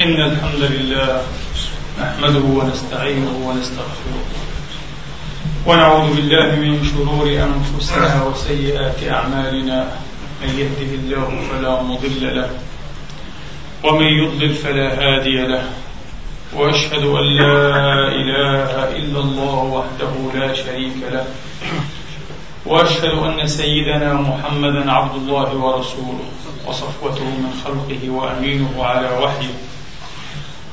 إن الحمد لله نحمده ونستعينه ونستغفره ونعوذ بالله من شرور أنفسنا وسيئات أعمالنا من يهده الله فلا مضل له ومن يضلل فلا هادي له وأشهد أن لا إله إلا الله وحده لا شريك له وأشهد أن سيدنا محمدا عبد الله ورسوله وصفوته من خلقه وأمينه على وحيه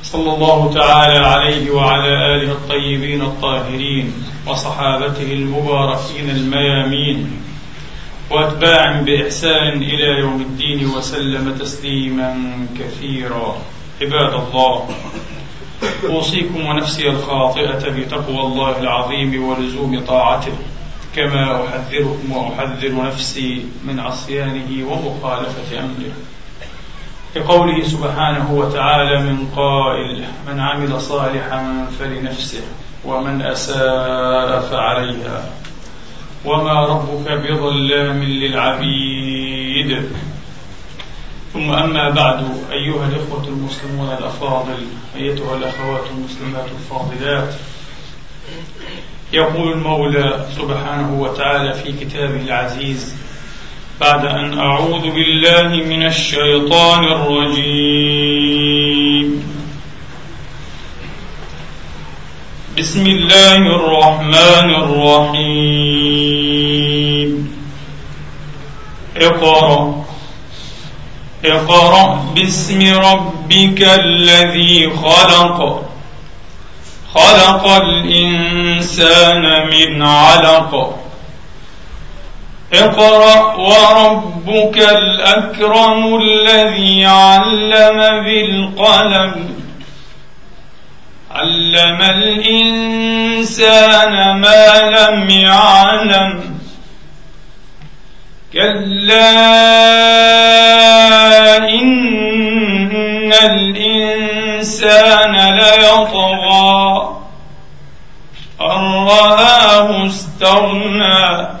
صلى الله تعالى عليه وعلى آله الطيبين الطاهرين وصحابته المباركين الميامين. واتباع بإحسان إلى يوم الدين وسلم تسليما كثيرا. عباد الله أوصيكم ونفسي الخاطئة بتقوى الله العظيم ولزوم طاعته كما أحذركم وأحذر نفسي من عصيانه ومخالفة أمره. كقوله سبحانه وتعالى من قائل من عمل صالحا فلنفسه ومن أساء فعليها وما ربك بظلام للعبيد. ثم أما بعد أيها الإخوة المسلمون الأفاضل أيتها الأخوات المسلمات الفاضلات يقول المولى سبحانه وتعالى في كتابه العزيز بعد أن أعوذ بالله من الشيطان الرجيم. بسم الله الرحمن الرحيم. اقرأ. اقرأ باسم ربك الذي خلق. خلق الإنسان من علق. اقرأ وربك الأكرم الذي علم بالقلم. علم الإنسان ما لم يعلم. كلا إن الإنسان ليطغى. أن رآه استغنى.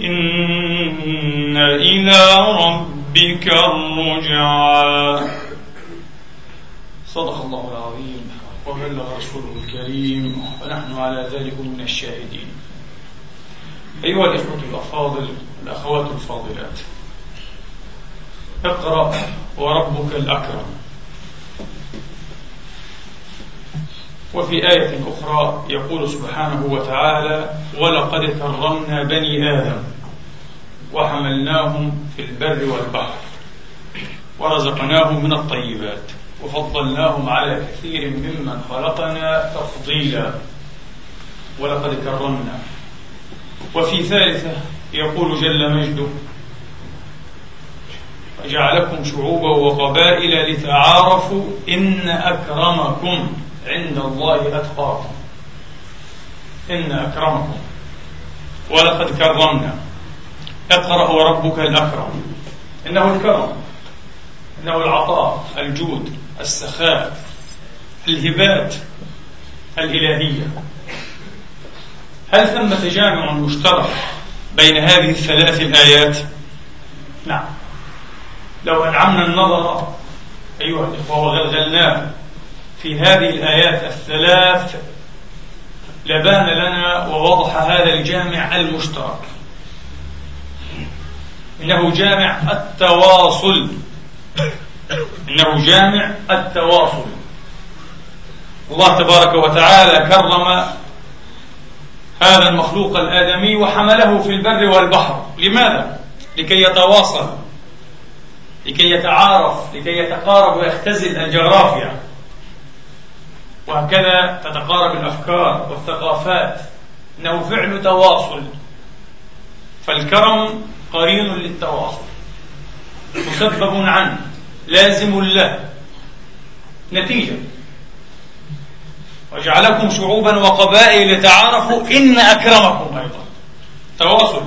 إن إلى ربك الرجعى. صدق الله العظيم. وبلغ رسوله الكريم. ونحن على ذلك من الشاهدين. أيها الإخوة الأفاضل الأخوات الفاضلات. اقرأ وربك الأكرم. وفي آية أخرى يقول سبحانه وتعالى ولقد كرمنا بني آدم وحملناهم في البر والبحر ورزقناهم من الطيبات وفضلناهم على كثير ممن خلقنا تفضيلا. ولقد كرمنا. وفي ثالثة يقول جل مجده وجعلكم شعوبا وقبائل لتعارفوا إن أكرمكم. عند الله أتقاكم. إن أكرمكم. ولقد كرمنا. اقرأ وربك الأكرم. إنه الكرم. إنه العطاء الجود السخاء الهبات الإلهية. هل ثم تجامع مشترك بين هذه الثلاث الآيات؟ نعم. لو أنعمنا النظر أيها الإخوة وغلغلناه في هذه الآيات الثلاث لبان لنا ووضح هذا الجامع المشترك. إنه جامع التواصل. إنه جامع التواصل. الله تبارك وتعالى كرم هذا المخلوق الآدمي وحمله في البر والبحر. لماذا؟ لكي يتواصل. لكي يتعارف. لكي يتقارب ويختزل الجغرافيا. وهكذا تتقارب الأفكار والثقافات. انه فعل تواصل. فالكرم قرين للتواصل. مسبب عنه لازم له. نتيجة. وجعلكم شعوبا وقبائل لتعارفوا إن أكرمكم أيضا. تواصل.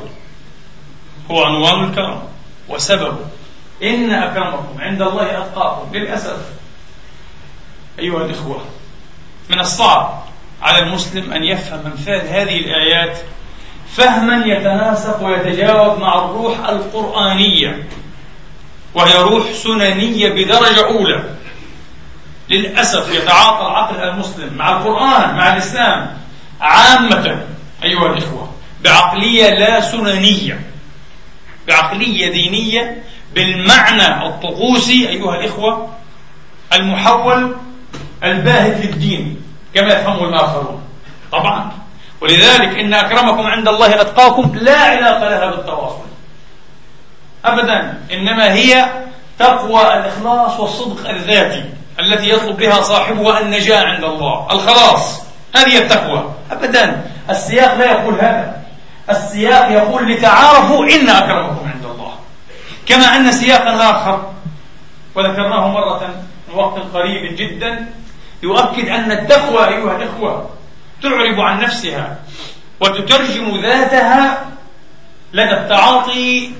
هو عنوان الكرم. وسببه إن أكرمكم. عند الله أتقاكم. للأسف. أيها الإخوة. من الصعب على المسلم أن يفهم أمثال هذه الآيات فهما يتناسق ويتجاوب مع الروح القرآنية وهي روح سننية بدرجة أولى. للأسف يتعاطى العقل المسلم مع القرآن مع الإسلام عامة أيها الإخوة بعقلية لا سننية بعقلية دينية بالمعنى الطقوسي أيها الإخوة المحول الباهت للدين كما يفهمه الآخرون. طبعا. ولذلك إن أكرمكم عند الله أتقاكم لا علاقة لها بالتواصل. أبدا. إنما هي تقوى الإخلاص والصدق الذاتي التي يطلب بها صاحبها النجاة عند الله. الخلاص. هذه التقوى. أبدا. السياق لا يقول هذا. السياق يقول لتعارفوا إن أكرمكم عند الله. كما أن سياقا آخر. وذكرناه مرة من وقت قريب جدا. يؤكد أن التقوى أيها الإخوة تعرب عن نفسها وتترجم ذاتها لدى التعاطي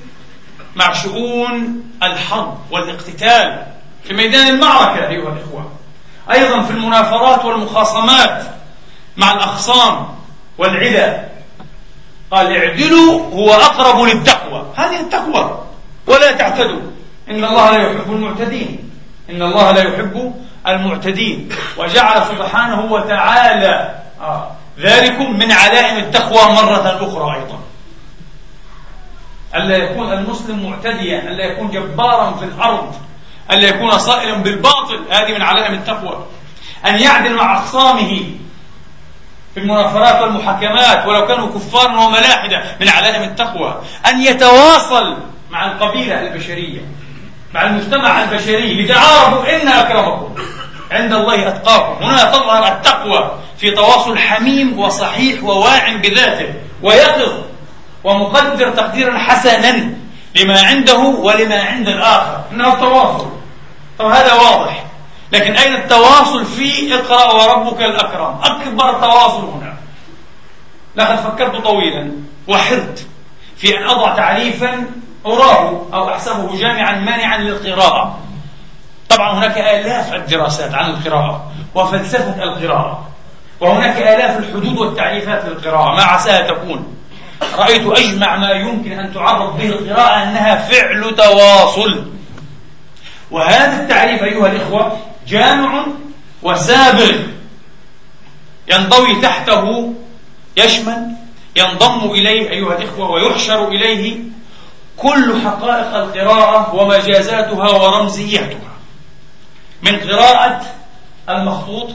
مع شؤون الحرب والاقتتال في ميدان المعركة أيها الإخوة. أيضا في المنافرات والمخاصمات مع الأخصام والعدى قال اعدلوا هو أقرب للتقوى. هذه التقوى. ولا تعتدوا. إن الله لا يحب المعتدين. إن الله لا يحب المعتدين. وجعل سبحانه وتعالى آه ذلكم من علائم التقوى مرة أخرى أيضا. ألا يكون المسلم معتديا ألا يكون جبارا في الأرض ألا يكون صائلا بالباطل هذه من علائم التقوى. أن يعدل مع أخصامه في المنافرات والمحاكمات ولو كانوا كفارا وملاحدة من علائم التقوى. أن يتواصل مع القبيلة البشرية. مع المجتمع البشري لتعارفوا إن أكرمكم. عند الله أتقاكم. هنا تظهر التقوى في تواصل حميم وصحيح وواع بذاته ويقظ ومقدر تقديرا حسنا لما عنده ولما عند الآخر. إنه التواصل. طب هذا واضح. لكن أين التواصل في اقرأ وربك الأكرم؟ أكبر تواصل هنا. لقد فكرت طويلا. وحرت. في أن أضع تعريفا أراه أو أحسبه جامعا مانعا للقراءة. طبعا هناك آلاف الدراسات عن القراءة وفلسفة القراءة وهناك آلاف الحدود والتعريفات للقراءة. ما عساها تكون. رأيت أجمع ما يمكن أن تعرف به القراءة أنها فعل تواصل. وهذا التعريف أيها الإخوة جامع وسابغ. ينضوي تحته يشمل ينضم إليه أيها الإخوة ويحشر إليه كل حقائق القراءة ومجازاتها ورمزياتها من قراءة المخطوط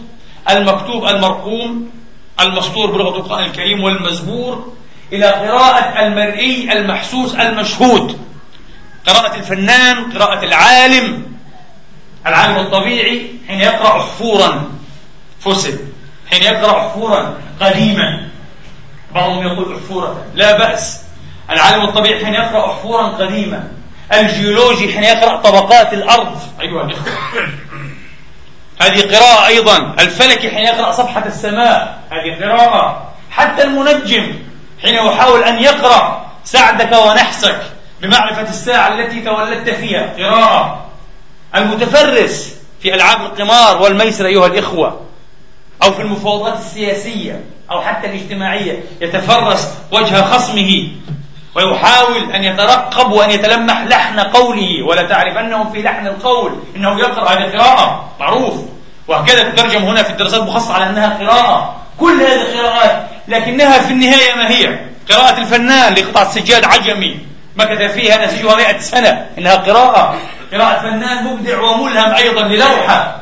المكتوب المرقوم المسطور بلغة القرآن الكريم والمزبور إلى قراءة المرئي المحسوس المشهود. قراءة الفنان قراءة العالم العالم الطبيعي حين يقرأ حفورا فسد حين يقرأ حفورا قديما. بعضهم يقول حفورة لا بأس. العالم الطبيعي حين يقرأ حفورا قديمة الجيولوجي حين يقرأ طبقات الأرض. أيها الإخوة. هذه قراءة أيضا. الفلكي حين يقرأ صفحة السماء. هذه قراءة. حتى المنجم حين يحاول أن يقرأ سعدك ونحسك بمعرفة الساعة التي تولدت فيها. قراءة. المتفرس في ألعاب القمار والميسر أيها الإخوة أو في المفاوضات السياسية أو حتى الاجتماعية يتفرس وجه خصمه ويحاول أن يترقب وأن يتلمح لحن قوله ولا تعرف أنه في لحن القول إنه يقرأ هذه قراءة معروف. وهكذا تترجم هنا في الدراسات المخصصة على أنها قراءة. كل هذه القراءات لكنها في النهاية ما هي؟ قراءة الفنان لقطعة سجاد عجمي. مكث فيها نسيجها مئة سنة إنها قراءة. قراءة فنان مبدع وملهم أيضا للوحة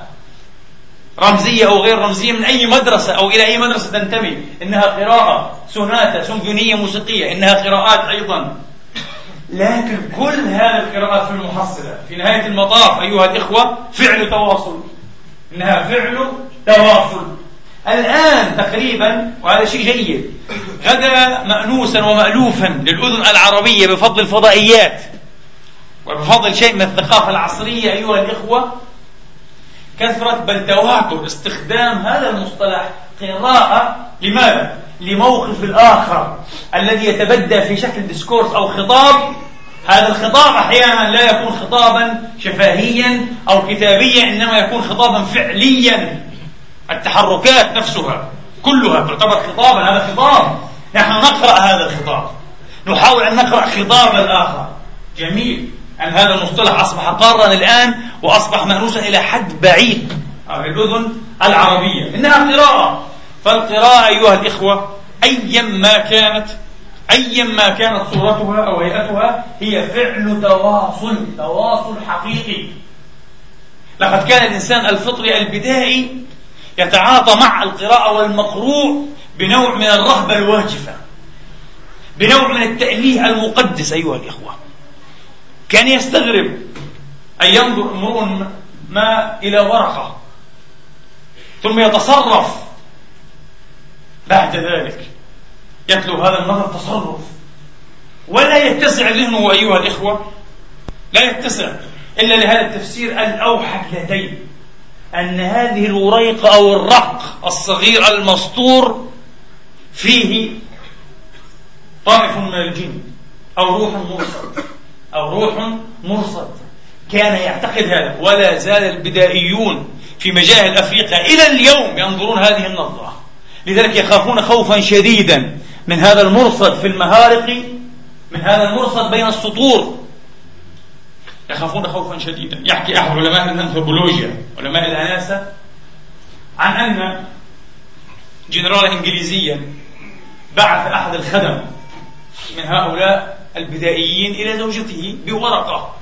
رمزية أو غير رمزية من أي مدرسة أو إلى أي مدرسة تنتمي. إنها قراءة سوناتا سيمفونية موسيقية. إنها قراءات أيضا. لكن كل هذه القراءات في المحصلة في نهاية المطاف أيها الإخوة فعل تواصل. إنها فعل تواصل. الآن تقريبا وهذا شيء جيد غدا مأنوسا ومألوفا للأذن العربية بفضل الفضائيات. وبفضل شيء من الثقافة العصرية أيها الإخوة كثرة بل تواتر استخدام هذا المصطلح قراءة لماذا؟ لموقف الآخر الذي يتبدى في شكل ديسكورس أو خطاب. هذا الخطاب أحيانا لا يكون خطابا شفهيا أو كتابيا إنما يكون خطابا فعليا. التحركات نفسها كلها تعتبر خطابا هذا خطاب. نحن نقرأ هذا الخطاب. نحاول أن نقرأ خطاب الآخر جميل. أن هذا المصطلح أصبح قارا الآن وأصبح مأنوسا إلى حد بعيد. الأذن العربية. إنها قراءة. فالقراءة أيها الإخوة أيا ما كانت أيا ما كانت صورتها أو هيئتها هي فعل تواصل تواصل حقيقي. لقد كان الإنسان الفطري البدائي يتعاطى مع القراءة والمقروء بنوع من الرهبة الواجفة بنوع من التأليه المقدس أيها الإخوة. كان يستغرب أن ينظر امرؤ ما إلى ورقة ثم يتصرف. بعد ذلك يتلو هذا النظر تصرف. ولا يتسع ذهنه أيها الإخوة لا يتسع إلا لهذا التفسير الأوحد لديه أن هذه الوريقة أو الرق الصغير المسطور فيه طائف من الجن أو روح مرصد أو روح مرصد. كان يعتقد هذا. ولا زال البدائيون في مجاهل أفريقيا إلى اليوم ينظرون هذه النظرة. لذلك يخافون خوفا شديدا من هذا المرصد في المهارق من هذا المرصد بين السطور. يخافون خوفا شديدا. يحكي أحد علماء الأنثروبولوجيا علماء الأناسة عن أن جنرالا إنجليزيا بعث أحد الخدم من هؤلاء البدائيين إلى زوجته بورقة.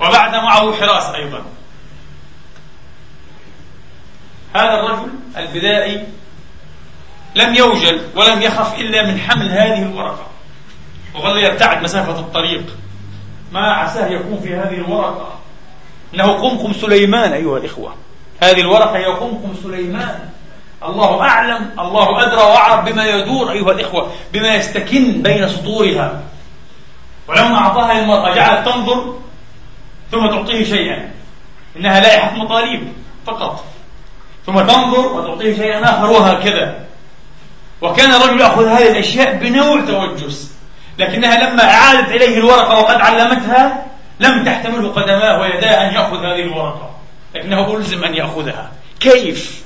وبعث معه حراس أيضا. هذا الرجل البدائي لم يوجل ولم يخف إلا من حمل هذه الورقة. وظل يبتعد مسافة الطريق. ما عساه يكون في هذه الورقة. إنه قمقم سليمان أيها الإخوة. هذه الورقة هي قمقم سليمان. الله أعلم الله أدرى وأعرف بما يدور أيها الإخوة بما يستكن بين سطورها. ولما أعطاها المرأة جعلت تنظر ثم تعطيه شيئا. إنها لائحة مطالب فقط. ثم تنظر وتعطيه شيئا آخر وهكذا. وكان الرجل يأخذ هذه الأشياء بنوع توجس. لكنها لما أعادت إليه الورقة وقد علمتها لم تحتمله قدماه ويداه أن يأخذ هذه الورقة. لكنه ألزم أن يأخذها. كيف؟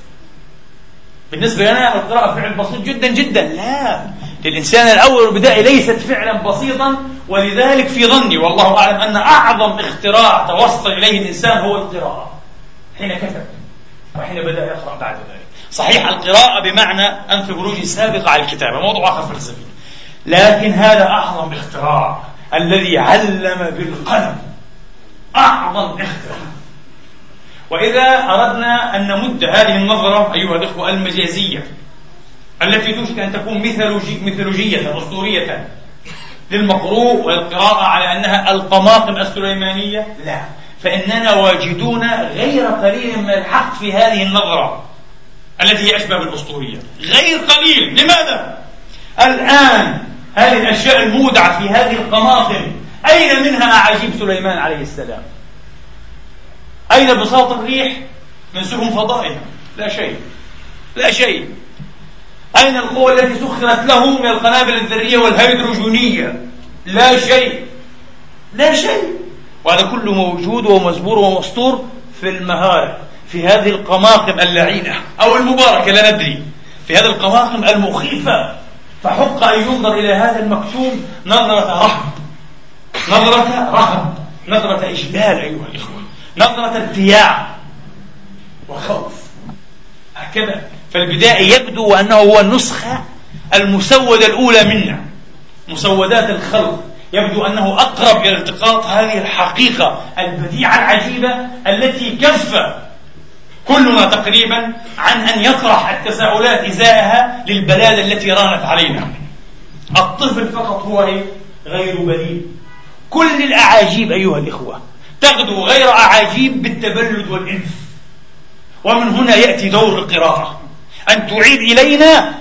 بالنسبة لنا القراءة فعل بسيط جدا جدا. لا. للإنسان الأول البدائي ليست فعلا بسيطا ولذلك في ظني والله أعلم أن أعظم اختراع توصل إليه الإنسان هو القراءة. حين كتب وحين بدأ يقرأ بعد ذلك. صحيح القراءة بمعنى أنثروبولوجي سابق على الكتابة موضوع آخر فلسفي لكن هذا أعظم اختراع الذي علم بالقلم. أعظم اختراع. وإذا أردنا أن نمد هذه النظرة أيها الإخوة المجازية التي توشك أن تكون ميثولوجي ميثولوجية أسطورية للمقروء والقراءة على أنها القماطم السليمانية لا فإننا واجدون غير قليل من الحق في هذه النظرة التي هي أشبه بالأسطورية غير قليل لماذا؟ الآن هذه الأشياء المودعة في هذه القماطم أين منها أعاجيب سليمان عليه السلام؟ أين بساط الريح من سهم فضائها؟ لا شيء لا شيء أين القوة التي سخرت له من القنابل الذرية والهيدروجينية لا شيء. لا شيء. وهذا كله موجود ومزبور ومسطور في المهارب في هذه القماقم اللعينة. أو المباركة لا ندري. في هذه القماقم المخيفة. فحق أن ينظر إلى هذا المكتوب نظرة رهب نظرة رهب نظرة إجلال أيها الإخوة. نظرة ارتياع. وخوف. هكذا. فالبدائي يبدو أنه هو النسخة المسودة الأولى منا. مسودات الخلق. يبدو أنه أقرب إلى التقاط هذه الحقيقة البديعة العجيبة التي كف كلنا تقريبا عن أن يطرح التساؤلات إزاءها للبلادة التي رانت علينا. الطفل فقط هو؟ غير بليد كل الأعاجيب أيها الإخوة تغدو غير أعاجيب بالتبلد والإنف ومن هنا يأتي دور القراءة. أن تعيد إلينا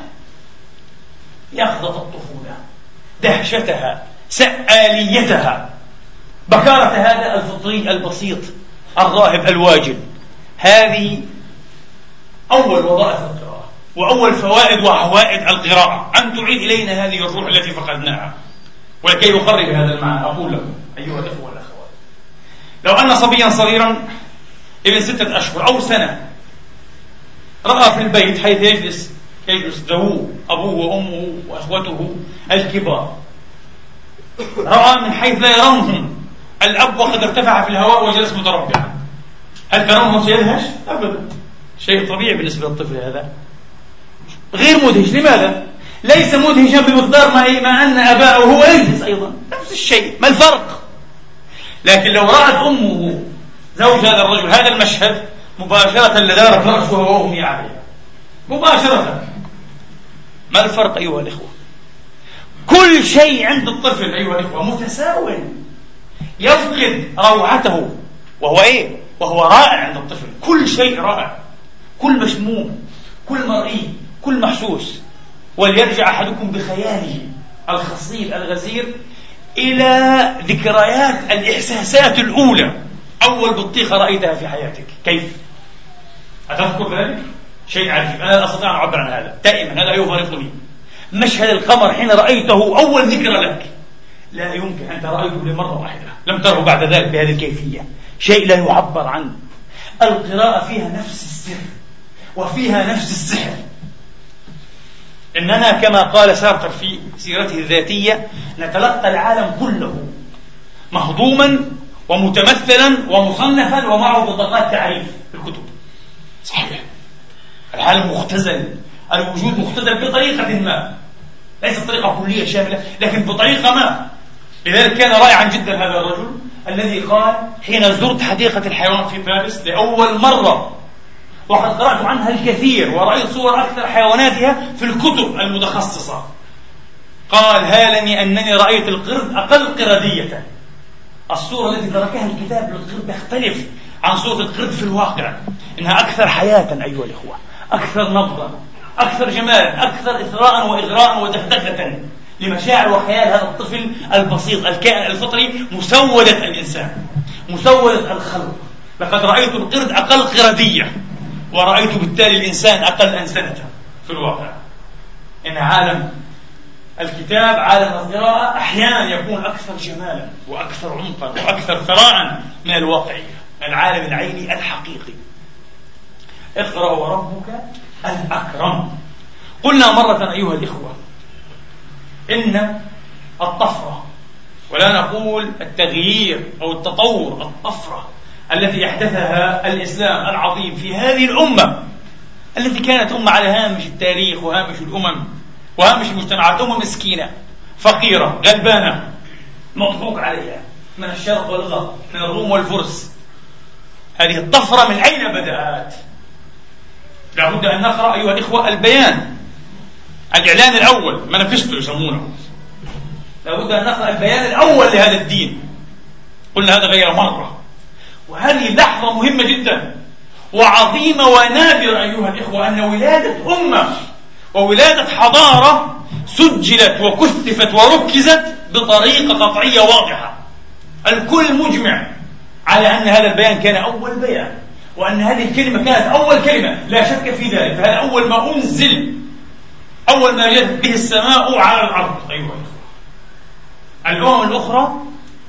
يخضة الطفولة دهشتها سآليتها بكارة هذا الفطري البسيط الراهب الواجب هذه أول وظائف القراءة وأول فوائد وعوائد القراءة. أن تعيد إلينا هذه الروح التي فقدناها. ولكي أقرب هذا المعنى أقول لكم أيها الأخوة والأخوات. لو أن صبيا صغيرا ابن ستة أشهر أو سنة رأى في البيت حيث يجلس يجلس ذووه أبوه وأمه وأخوته الكبار. رأى من حيث لا يرونهم. الأب وقد ارتفع في الهواء وجلس متربعا. هل ترونه سيدهش؟ أبدا. شيء طبيعي بالنسبة للطفل هذا. غير مدهش. لماذا؟ ليس مدهشا بمقدار ما, ما أن أباءه هو يجلس أيضا. نفس الشيء. ما الفرق؟ لكن لو رأت أمه زوج هذا الرجل هذا المشهد مباشرة لدارت رأسها وأغمي عليها مباشرة. ما الفرق أيها الإخوة؟ كل شيء عند الطفل أيها الإخوة متساو يفقد روعته وهو إيه؟ وهو رائع عند الطفل. كل شيء رائع. كل مشموم كل مرئي كل محسوس. وليرجع أحدكم بخياله الخصيب الغزير إلى ذكريات الإحساسات الأولى. أول بطيخة رأيتها في حياتك. كيف؟ أتذكر ذلك؟ شيء عجيب. أنا لا أستطيع أن أعبر عن هذا. دائما هذا يفارقني مشهد القمر حين رأيته أول ذكرى لك. لا يمكن أن رأيته لمرة واحدة. لم تره بعد ذلك بهذه الكيفية. شيء لا يعبر عنه. القراءة فيها نفس السر وفيها نفس السحر. إننا كما قال سارتر في سيرته الذاتية نتلقى العالم كله مهضوما ومتمثلا ومصنفا ومعه بطاقات تعريف الكتب. صحيح. العالم مختزل الوجود مختزل بطريقة ما. ليست طريقة كلية شاملة لكن بطريقة ما. لذلك كان رائعا جدا هذا الرجل الذي قال حين زرت حديقة الحيوان في باريس لأول مرة وقد قرأت عنها الكثير ورأيت صور أكثر حيواناتها في الكتب المتخصصة. قال هالني أنني رأيت القرد أقل قردية. الصورة التي تركها الكتاب للقرد تختلف. عن صورة القرد في الواقع. إنها أكثر حياة أيها الإخوة. أكثر نبضا أكثر جمالا أكثر إثراء وإغراء ودفدفة لمشاعر وخيال هذا الطفل البسيط الكائن الفطري مسودة الإنسان مسودة الخلق. لقد رأيت القرد أقل قردية ورأيت بالتالي الإنسان أقل أنسنة في الواقع. إن عالم الكتاب عالم القراءة أحيانا يكون أكثر جمالا وأكثر عمقا وأكثر ثراء من الواقعية. العالم العيني الحقيقي. اقرأ وربك الأكرم. قلنا مرة أيها الإخوة إن الطفرة ولا نقول التغيير أو التطور الطفرة التي أحدثها الإسلام العظيم في هذه الأمة التي كانت أمة على هامش التاريخ وهامش الأمم وهامش المجتمعات أمة مسكينة فقيرة غلبانة مضحوك عليها من الشرق والغرب من الروم والفرس. هذه الطفرة من أين بدأت؟ لابد أن نقرأ أيها الإخوة البيان. الإعلان الأول مانيفستو يسمونه. لابد أن نقرأ البيان الأول لهذا الدين. قلنا هذا غير مرة. وهذه لحظة مهمة جدا. وعظيمة ونادرة أيها الإخوة أن ولادة أمة وولادة حضارة سجلت وكثفت وركزت بطريقة قطعية واضحة. الكل مجمع. على أن هذا البيان كان أول بيان وأن هذه الكلمة كانت أول كلمة لا شك في ذلك فهذا أول ما أنزل أول ما جاءت به السماء على الأرض. أيها الإخوة. الأمم الأخرى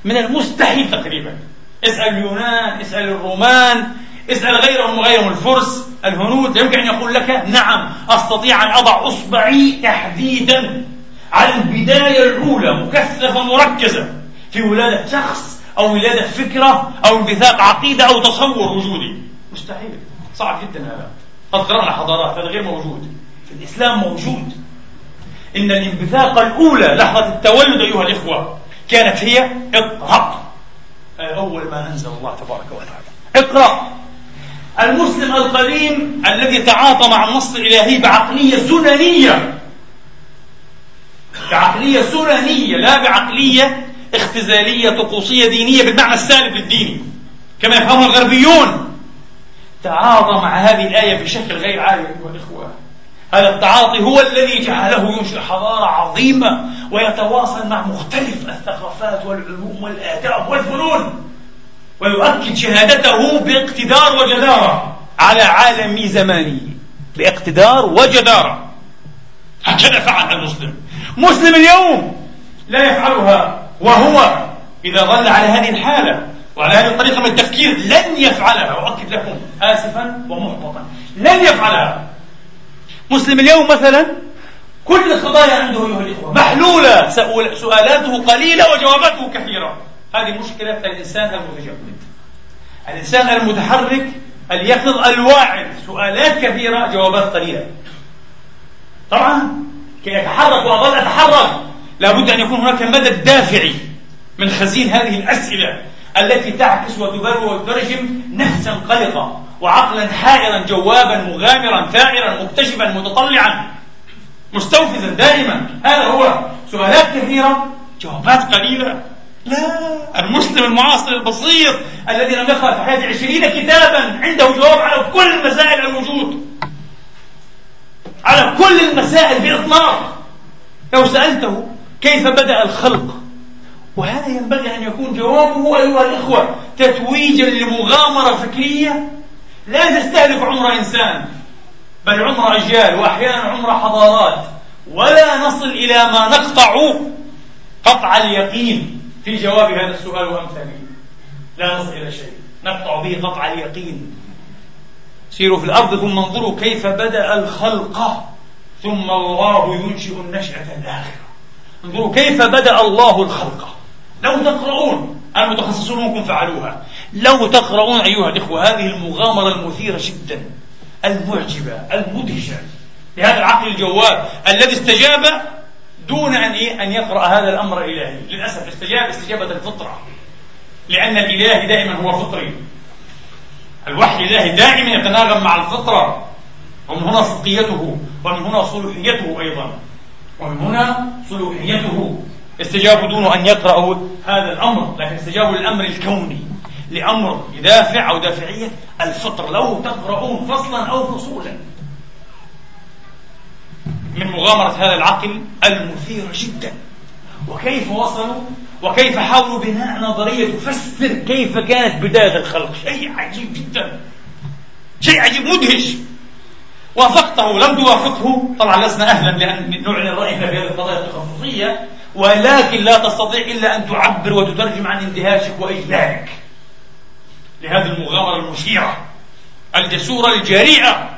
من المستحيل تقريبا. اسأل اليونان اسأل الرومان اسأل غيرهم وغيرهم الفرس الهنود يمكن أن يقول لك نعم أستطيع أن أضع إصبعي تحديدا على البداية الأولى مكثفة مركزة في ولادة شخص أو ولادة فكرة أو انبثاق عقيدة أو تصور وجودي. مستحيل. صعب جدا هذا. قد قرأنا حضارات هذا غير موجود. في الإسلام موجود. إن الانبثاق الأولى لحظة التولد أيها الإخوة كانت هي اقرأ. أول ما أنزل الله تبارك وتعالى. اقرأ. المسلم القديم الذي تعاطى مع النص الإلهي بعقلية سننية بعقلية سننية لا بعقلية اختزالية طقوسية دينية بالمعنى السالب للديني كما يفهمها الغربيون. تعاطى مع هذه الآية بشكل غير عادي أيها الإخوة. هذا التعاطي هو الذي جعله ينشئ حضارة عظيمة ويتواصل مع مختلف الثقافات والعلوم والآداب والفنون ويؤكد شهادته باقتدار وجدارة على عالم زمانه باقتدار وجدارة. هكذا فعل المسلم. مسلم اليوم لا يفعلها. وهو إذا ظل على هذه الحالة وعلى هذه الطريقة من التفكير لن يفعلها. أؤكد لكم آسفا ومحبطا. لن يفعلها. مسلم اليوم مثلا كل القضايا عنده الإخوة محلولة. سؤالاته قليلة وجواباته كثيرة. هذه مشكلة الإنسان المتجمد. الإنسان المتحرك اليقظ الواعد سؤالات كثيرة جوابات قليلة. طبعا كي أتحرك وأظل أتحرك. لابد أن يكون هناك مدد دافعي من خزين هذه الأسئلة التي تعكس وتبرر وتترجم نفسا قلقة وعقلا حائرا جوابا مغامرا ثائرا مكتشفا متطلعا مستوفزا دائما. هذا هو سؤالات كثيرة جوابات قليلة. لا المسلم المعاصر البسيط الذي لم يقرأ في حياته عشرين كتابا عنده جواب على كل مسائل الوجود. على كل المسائل بإطلاق. لو سألته كيف بدأ الخلق؟ وهذا ينبغي أن يكون جوابه أيها الإخوة تتويجا لمغامرة فكرية لا تستهلك عمر إنسان بل عمر أجيال وأحيانا عمر حضارات ولا نصل إلى ما نقطع قطع اليقين في جواب هذا السؤال وأمثاله. لا نصل إلى شيء نقطع به قطع اليقين. سيروا في الأرض ثم انظروا كيف بدأ الخلق ثم الله ينشئ النشأة الآخرة. انظروا كيف بدأ الله الخلق. لو تقرؤون المتخصصون ممكن فعلوها. لو تقرؤون أيها الإخوة هذه المغامرة المثيرة جدا المعجبة المدهشة. لهذا العقل الجواب الذي استجاب دون أن إيه؟ أن يقرأ هذا الأمر الإلهي للأسف استجاب استجابة الفطرة. لأن الإله دائما هو فطري. الوحي الإلهي دائما يتناغم مع الفطرة. ومن هنا صدقيته ومن هنا صلوحيته أيضا. ومن هنا صلوحيته استجابوا دون أن يقرأوا هذا الأمر لكن استجابوا للأمر الكوني لأمر يدافع أو دافعية الفطر لو تقرؤون فصلا أو فصولا. من مغامرة هذا العقل المثيرة جدا. وكيف وصلوا؟ وكيف حاولوا بناء نظرية تفسر كيف كانت بداية الخلق؟ شيء عجيب جدا. شيء عجيب مدهش. وافقته لم توافقه. طبعا لسنا أهلا لأن نعلن رأينا في هذه القضايا التخصصية. ولكن لا تستطيع إلا أن تعبر وتترجم عن اندهاشك وإجلالك. لهذه المغامرة المشيرة الجسورة الجريئة.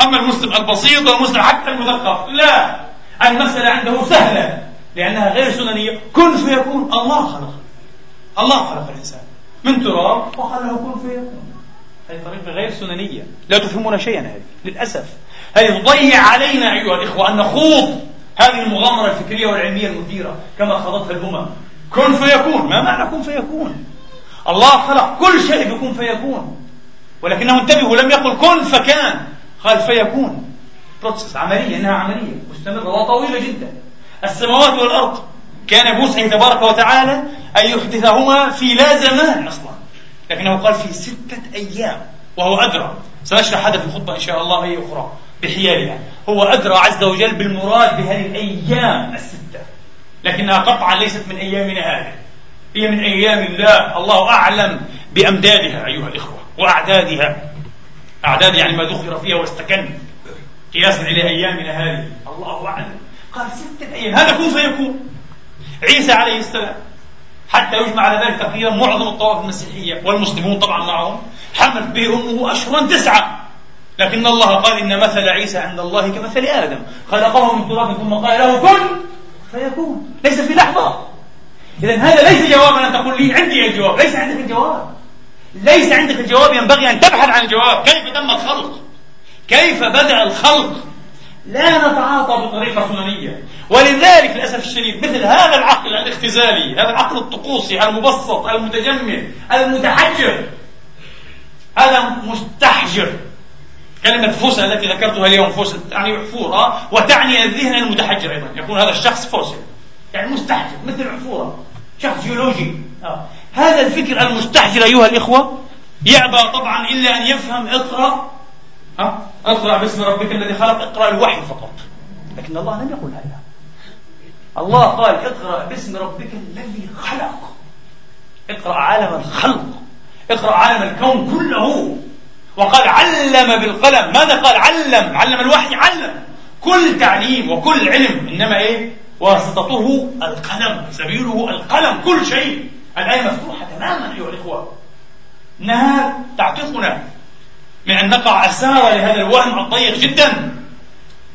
أما المسلم البسيط والمسلم حتى المثقف لا المسألة عنده سهلة لأنها غير سننية. كن فيكون الله خلق. الله خلق الإنسان. من تراب وقال له كن فيكون. هذه طريقة غير سننية. لا تفهمون شيئا هذه للأسف. هذه تضيع علينا أيها الإخوة أن نخوض هذه المغامرة الفكرية والعلمية المثيرة كما خاضتها الأمم. كن فيكون ما معنى كن فيكون؟ الله خلق كل شيء بكن فيكون. ولكنه انتبهوا لم يقل كن فكان قال فيكون. بروسس عملية إنها عملية مستمرة وطويلة جدا. السماوات والأرض كان بوسعه تبارك وتعالى أن يحدثهما في لا زمان أصلا. لكنه قال في ستة أيام وهو أدرى. سنشرح هذا في الخطبة إن شاء الله أي أخرى بحيالها. هو أدرى عز وجل بالمراد بهذه الأيام الستة. لكنها قطعا ليست من أيامنا هذه. هي من أيام الله. الله أعلم بأمدادها أيها الإخوة وأعدادها. أعداد يعني ما ذخر فيها واستكن قياسا إلى أيامنا هذه. الله أعلم. قال ستة أيام. هذا كن فيكون عيسى عليه السلام. حتى يجمع على ذلك تقريبا معظم الطوائف المسيحية والمسلمون طبعا معهم. حملت به أمه أشهرا تسعة. لكن الله قال إن مثل عيسى عند الله كمثل آدم. خلقه من تراب ثم قال له كن فيكون. ليس في لحظة. إذا هذا ليس جوابا. أن تقول لي عندي الجواب ليس عندك الجواب. ليس عندك الجواب ينبغي أن تبحث عن الجواب. كيف تم الخلق؟ كيف بدأ الخلق؟ لا نتعاطى بطريقة سننية ولذلك للأسف الشديد مثل هذا العقل الاختزالي هذا العقل الطقوسي المبسط المتجمل المتحجر هذا مستحجر. كلمة فوسة التي ذكرتها اليوم فوسة تعني عفورة وتعني الذهن المتحجر أيضا. يكون هذا الشخص فوسل يعني مستحجر مثل عفورة شخص جيولوجي. آه. هذا الفكر المستحجر أيها الإخوة يأبى طبعا إلا أن يفهم اقرأ اقرأ باسم ربك الذي خلق اقرأ الوحي فقط. لكن الله لم يقل هذا. الله قال اقرأ باسم ربك الذي خلق. اقرأ عالم الخلق. اقرأ عالم الكون كله. وقال علم بالقلم. ماذا قال؟ علم. علم الوحي علم. كل تعليم وكل علم إنما إيه؟ واسطته القلم سبيله القلم كل شيء. الآية مفتوحة تماما أيها الإخوة. إنها تعتقنا. من أن نقع أسارى لهذا الوهم الضيق جدا.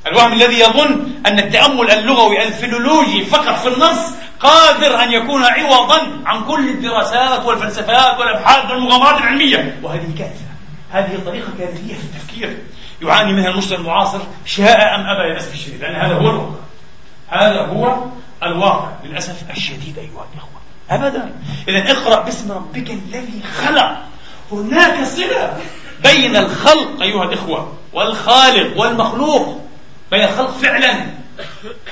الوهم الذي يظن أن التأمل اللغوي الفلولوجي فقط في النص قادر أن يكون عوضا عن كل الدراسات والفلسفات والأبحاث والمغامرات العلمية. وهذه كارثة. هذه طريقة كارثية في التفكير. يعاني منها المسلم المعاصر شاء أم أبى للأسف الشديد. لأن هذا هو الواقع. هذا هو الواقع. للأسف الشديد أيها الإخوة. أبدا. إذا اقرأ باسم ربك الذي خلق. هناك صلة. بين الخلق أيها الإخوة والخالق والمخلوق بين الخلق فعلا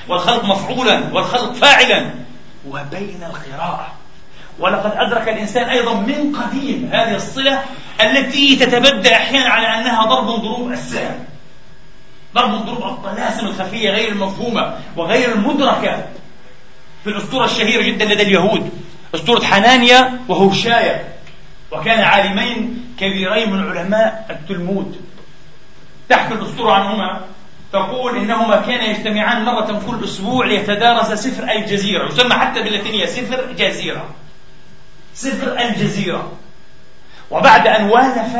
والخلق مفعولا والخلق فاعلا وبين القراءة. ولقد أدرك الإنسان أيضا من قديم هذه الصلة التي تتبدى أحيانا على أنها ضرب ضروب السهم. ضرب ضروب الطلاسم الخفية غير المفهومة وغير المدركة في الأسطورة الشهيرة جدا لدى اليهود أسطورة حنانيا وهوشايا وكان عالمين كبيرين من علماء التلمود. تحكي الأسطورة عنهما تقول إنهما كانا يجتمعان مرة كل أسبوع ليتدارس سفر الجزيرة يسمى حتى باللاتينية سفر جزيرة. سفر الجزيرة. وبعد أن والف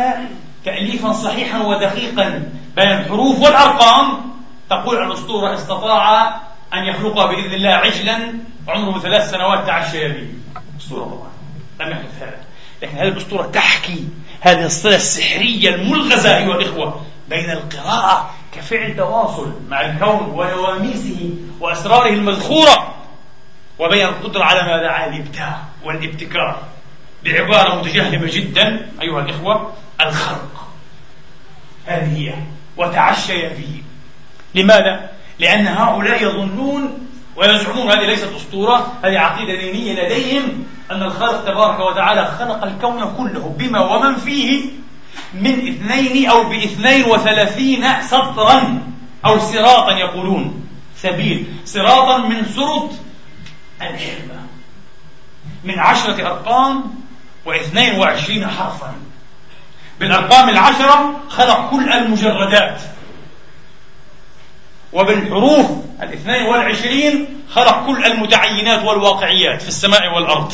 تأليفا صحيحا ودقيقا بين الحروف والأرقام تقول الأسطورة استطاع أن يخلق بإذن الله عجلا عمره ثلاث سنوات تعشى به أسطورة طبعا. لم يحدث هذا. لكن هذه الأسطورة تحكي هذه الصلة السحرية الملغزة أيها الإخوة بين القراءة كفعل تواصل مع الكون ونواميسه وأسراره المذخورة وبين القدرة على ماذا؟ على الإبداع والإبتكار بعبارة متجهمة جدا أيها الإخوة الخلق هذه هي وتعشي فيه لماذا؟ لأن هؤلاء يظنون ويزعمون هذه ليست أسطورة هذه عقيدة دينية لديهم أن الخالق تبارك وتعالى خلق الكون كله بما ومن فيه من اثنين أو باثنين وثلاثين سطرا أو صراطا يقولون. سبيل. صراطا من سرط الحكمة من عشرة أرقام واثنين وعشرين حرفا. بالأرقام العشرة خلق كل المجردات. وبالحروف الاثنين والعشرين خلق كل المتعينات والواقعيات في السماء والأرض.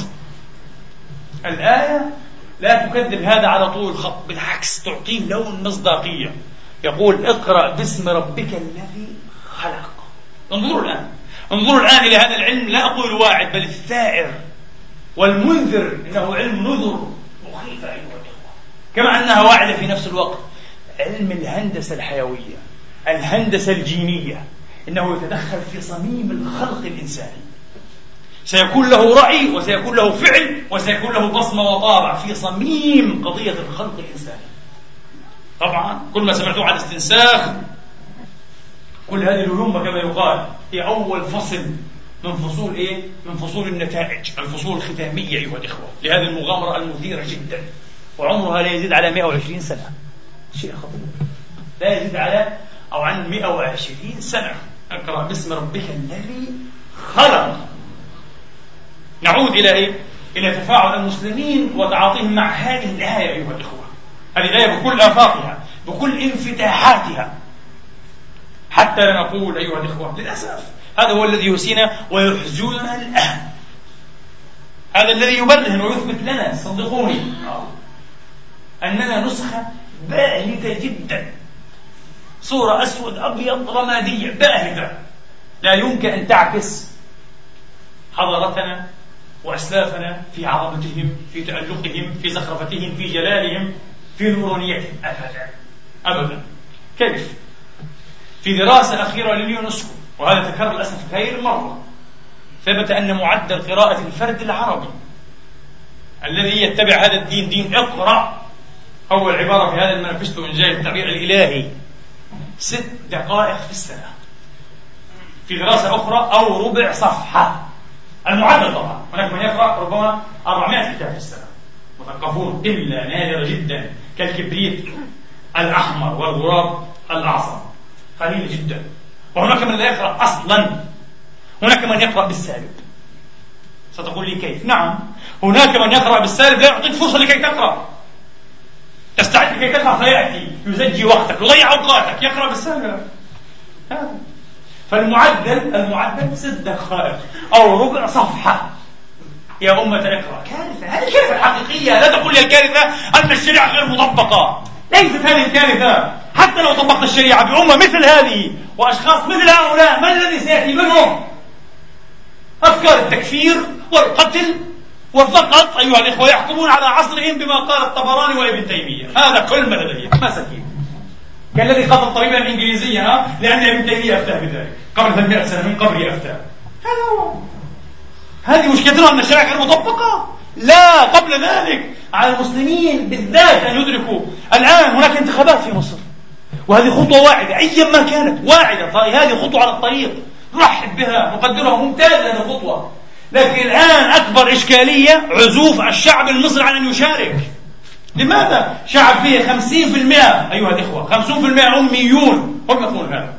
الآية لا تكذب هذا على طول الخط بالعكس تعطيه لون مصداقية. يقول اقرأ باسم ربك الذي خلق. انظروا الآن. انظروا الآن إلى هذا العلم. لا أقول الواعد بل الثائر والمنذر. إنه علم نذر مخيفة أيها الإخوة كما أنها واعدة في نفس الوقت. علم الهندسة الحيوية. الهندسة الجينية إنه يتدخل في صميم الخلق الإنساني. سيكون له رأي وسيكون له فعل وسيكون له بصمة وطابع في صميم قضية الخلق الإنساني. طبعا كل ما سمعتوه عن استنساخ كل هذه العلوم كما يقال هي أول فصل من فصول إيه؟ من فصول النتائج الفصول الختامية أيها الإخوة. لهذه المغامرة المثيرة جدا. وعمرها لا يزيد على 120 سنة. شيء خطير لا يزيد على أو عن 120 سنة. اقرأ باسم ربك الذي خلق. نعود إلى إيه؟ إلى تفاعل المسلمين وتعاطيهم مع هذه الآية أيها الإخوة. هذه الآية بكل آفاقها بكل انفتاحاتها. حتى لا نقول أيها الإخوة للأسف هذا هو الذي يوسينا ويحزننا الآن. هذا الذي يبرهن ويثبت لنا صدقوني. أننا نسخة باهتة جدا. صورة أسود أبيض رمادية باهتة. لا يمكن أن تعكس حضارتنا وأسلافنا في عظمتهم في تألقهم في زخرفتهم في جلالهم في نورانيتهم أبدا. أبدا. كيف؟ في دراسة أخيرة لليونسكو وهذا تكرر للأسف غير مرة. ثبت أن معدل قراءة الفرد العربي الذي يتبع هذا الدين دين اقرأ أول عبارة في هذا المانفستو من جهة التعبير الإلهي. ست دقائق في السنة. في دراسة أخرى أو ربع صفحة. المعدل طبعا. هناك من يقرأ ربما 400 كتاب في السنة. مثقفون إلا نادرة جدا. كالكبريت الأحمر والغراب الأعصم. قليلة جدا. وهناك من لا يقرأ أصلا. هناك من يقرأ بالسالب. ستقول لي كيف؟ نعم. هناك من يقرأ بالسالب لا يعطيك فرصة لكي تقرأ. تستعد لكي تقرأ فيأتي يزجي وقتك يضيع أوقاتك يقرأ بالسالب هذا. فالمعدل المعدل ست دقائق أو ربع صفحة. يا أمة اقرأ كارثة. هذه الكارثة الحقيقية لا تقول لي الكارثة أن الشريعة غير مطبقة. ليست هذه الكارثة. حتى لو طبقنا الشريعة بأمة مثل هذه وأشخاص مثل هؤلاء ما الذي سيأتي منهم؟ أفكار التكفير والقتل وفقط أيها الإخوة يحكمون على عصرهم بما قال الطبراني وابن تيمية. هذا كل ما لديهم مساكين كالذي قتل طبيبا انجليزيا لأن ابن تيمية أفتى بذلك. قبل 300 سنة من قبل أفتى. هذا هو. هذه مشكلتنا أن الشريعه غير مطبقة. لا قبل ذلك على المسلمين بالذات أن يدركوا. الآن هناك انتخابات في مصر. وهذه خطوة واعدة. ايا ما كانت واعدة. هذه خطوة على الطريق. نرحب بها نقدرها ممتازة هذه الخطوه لكن الآن أكبر إشكالية عزوف الشعب المصري عن أن يشارك. لماذا؟ شعب فيه 50% أيها الإخوة 50% أميون. هم يقولون هذا.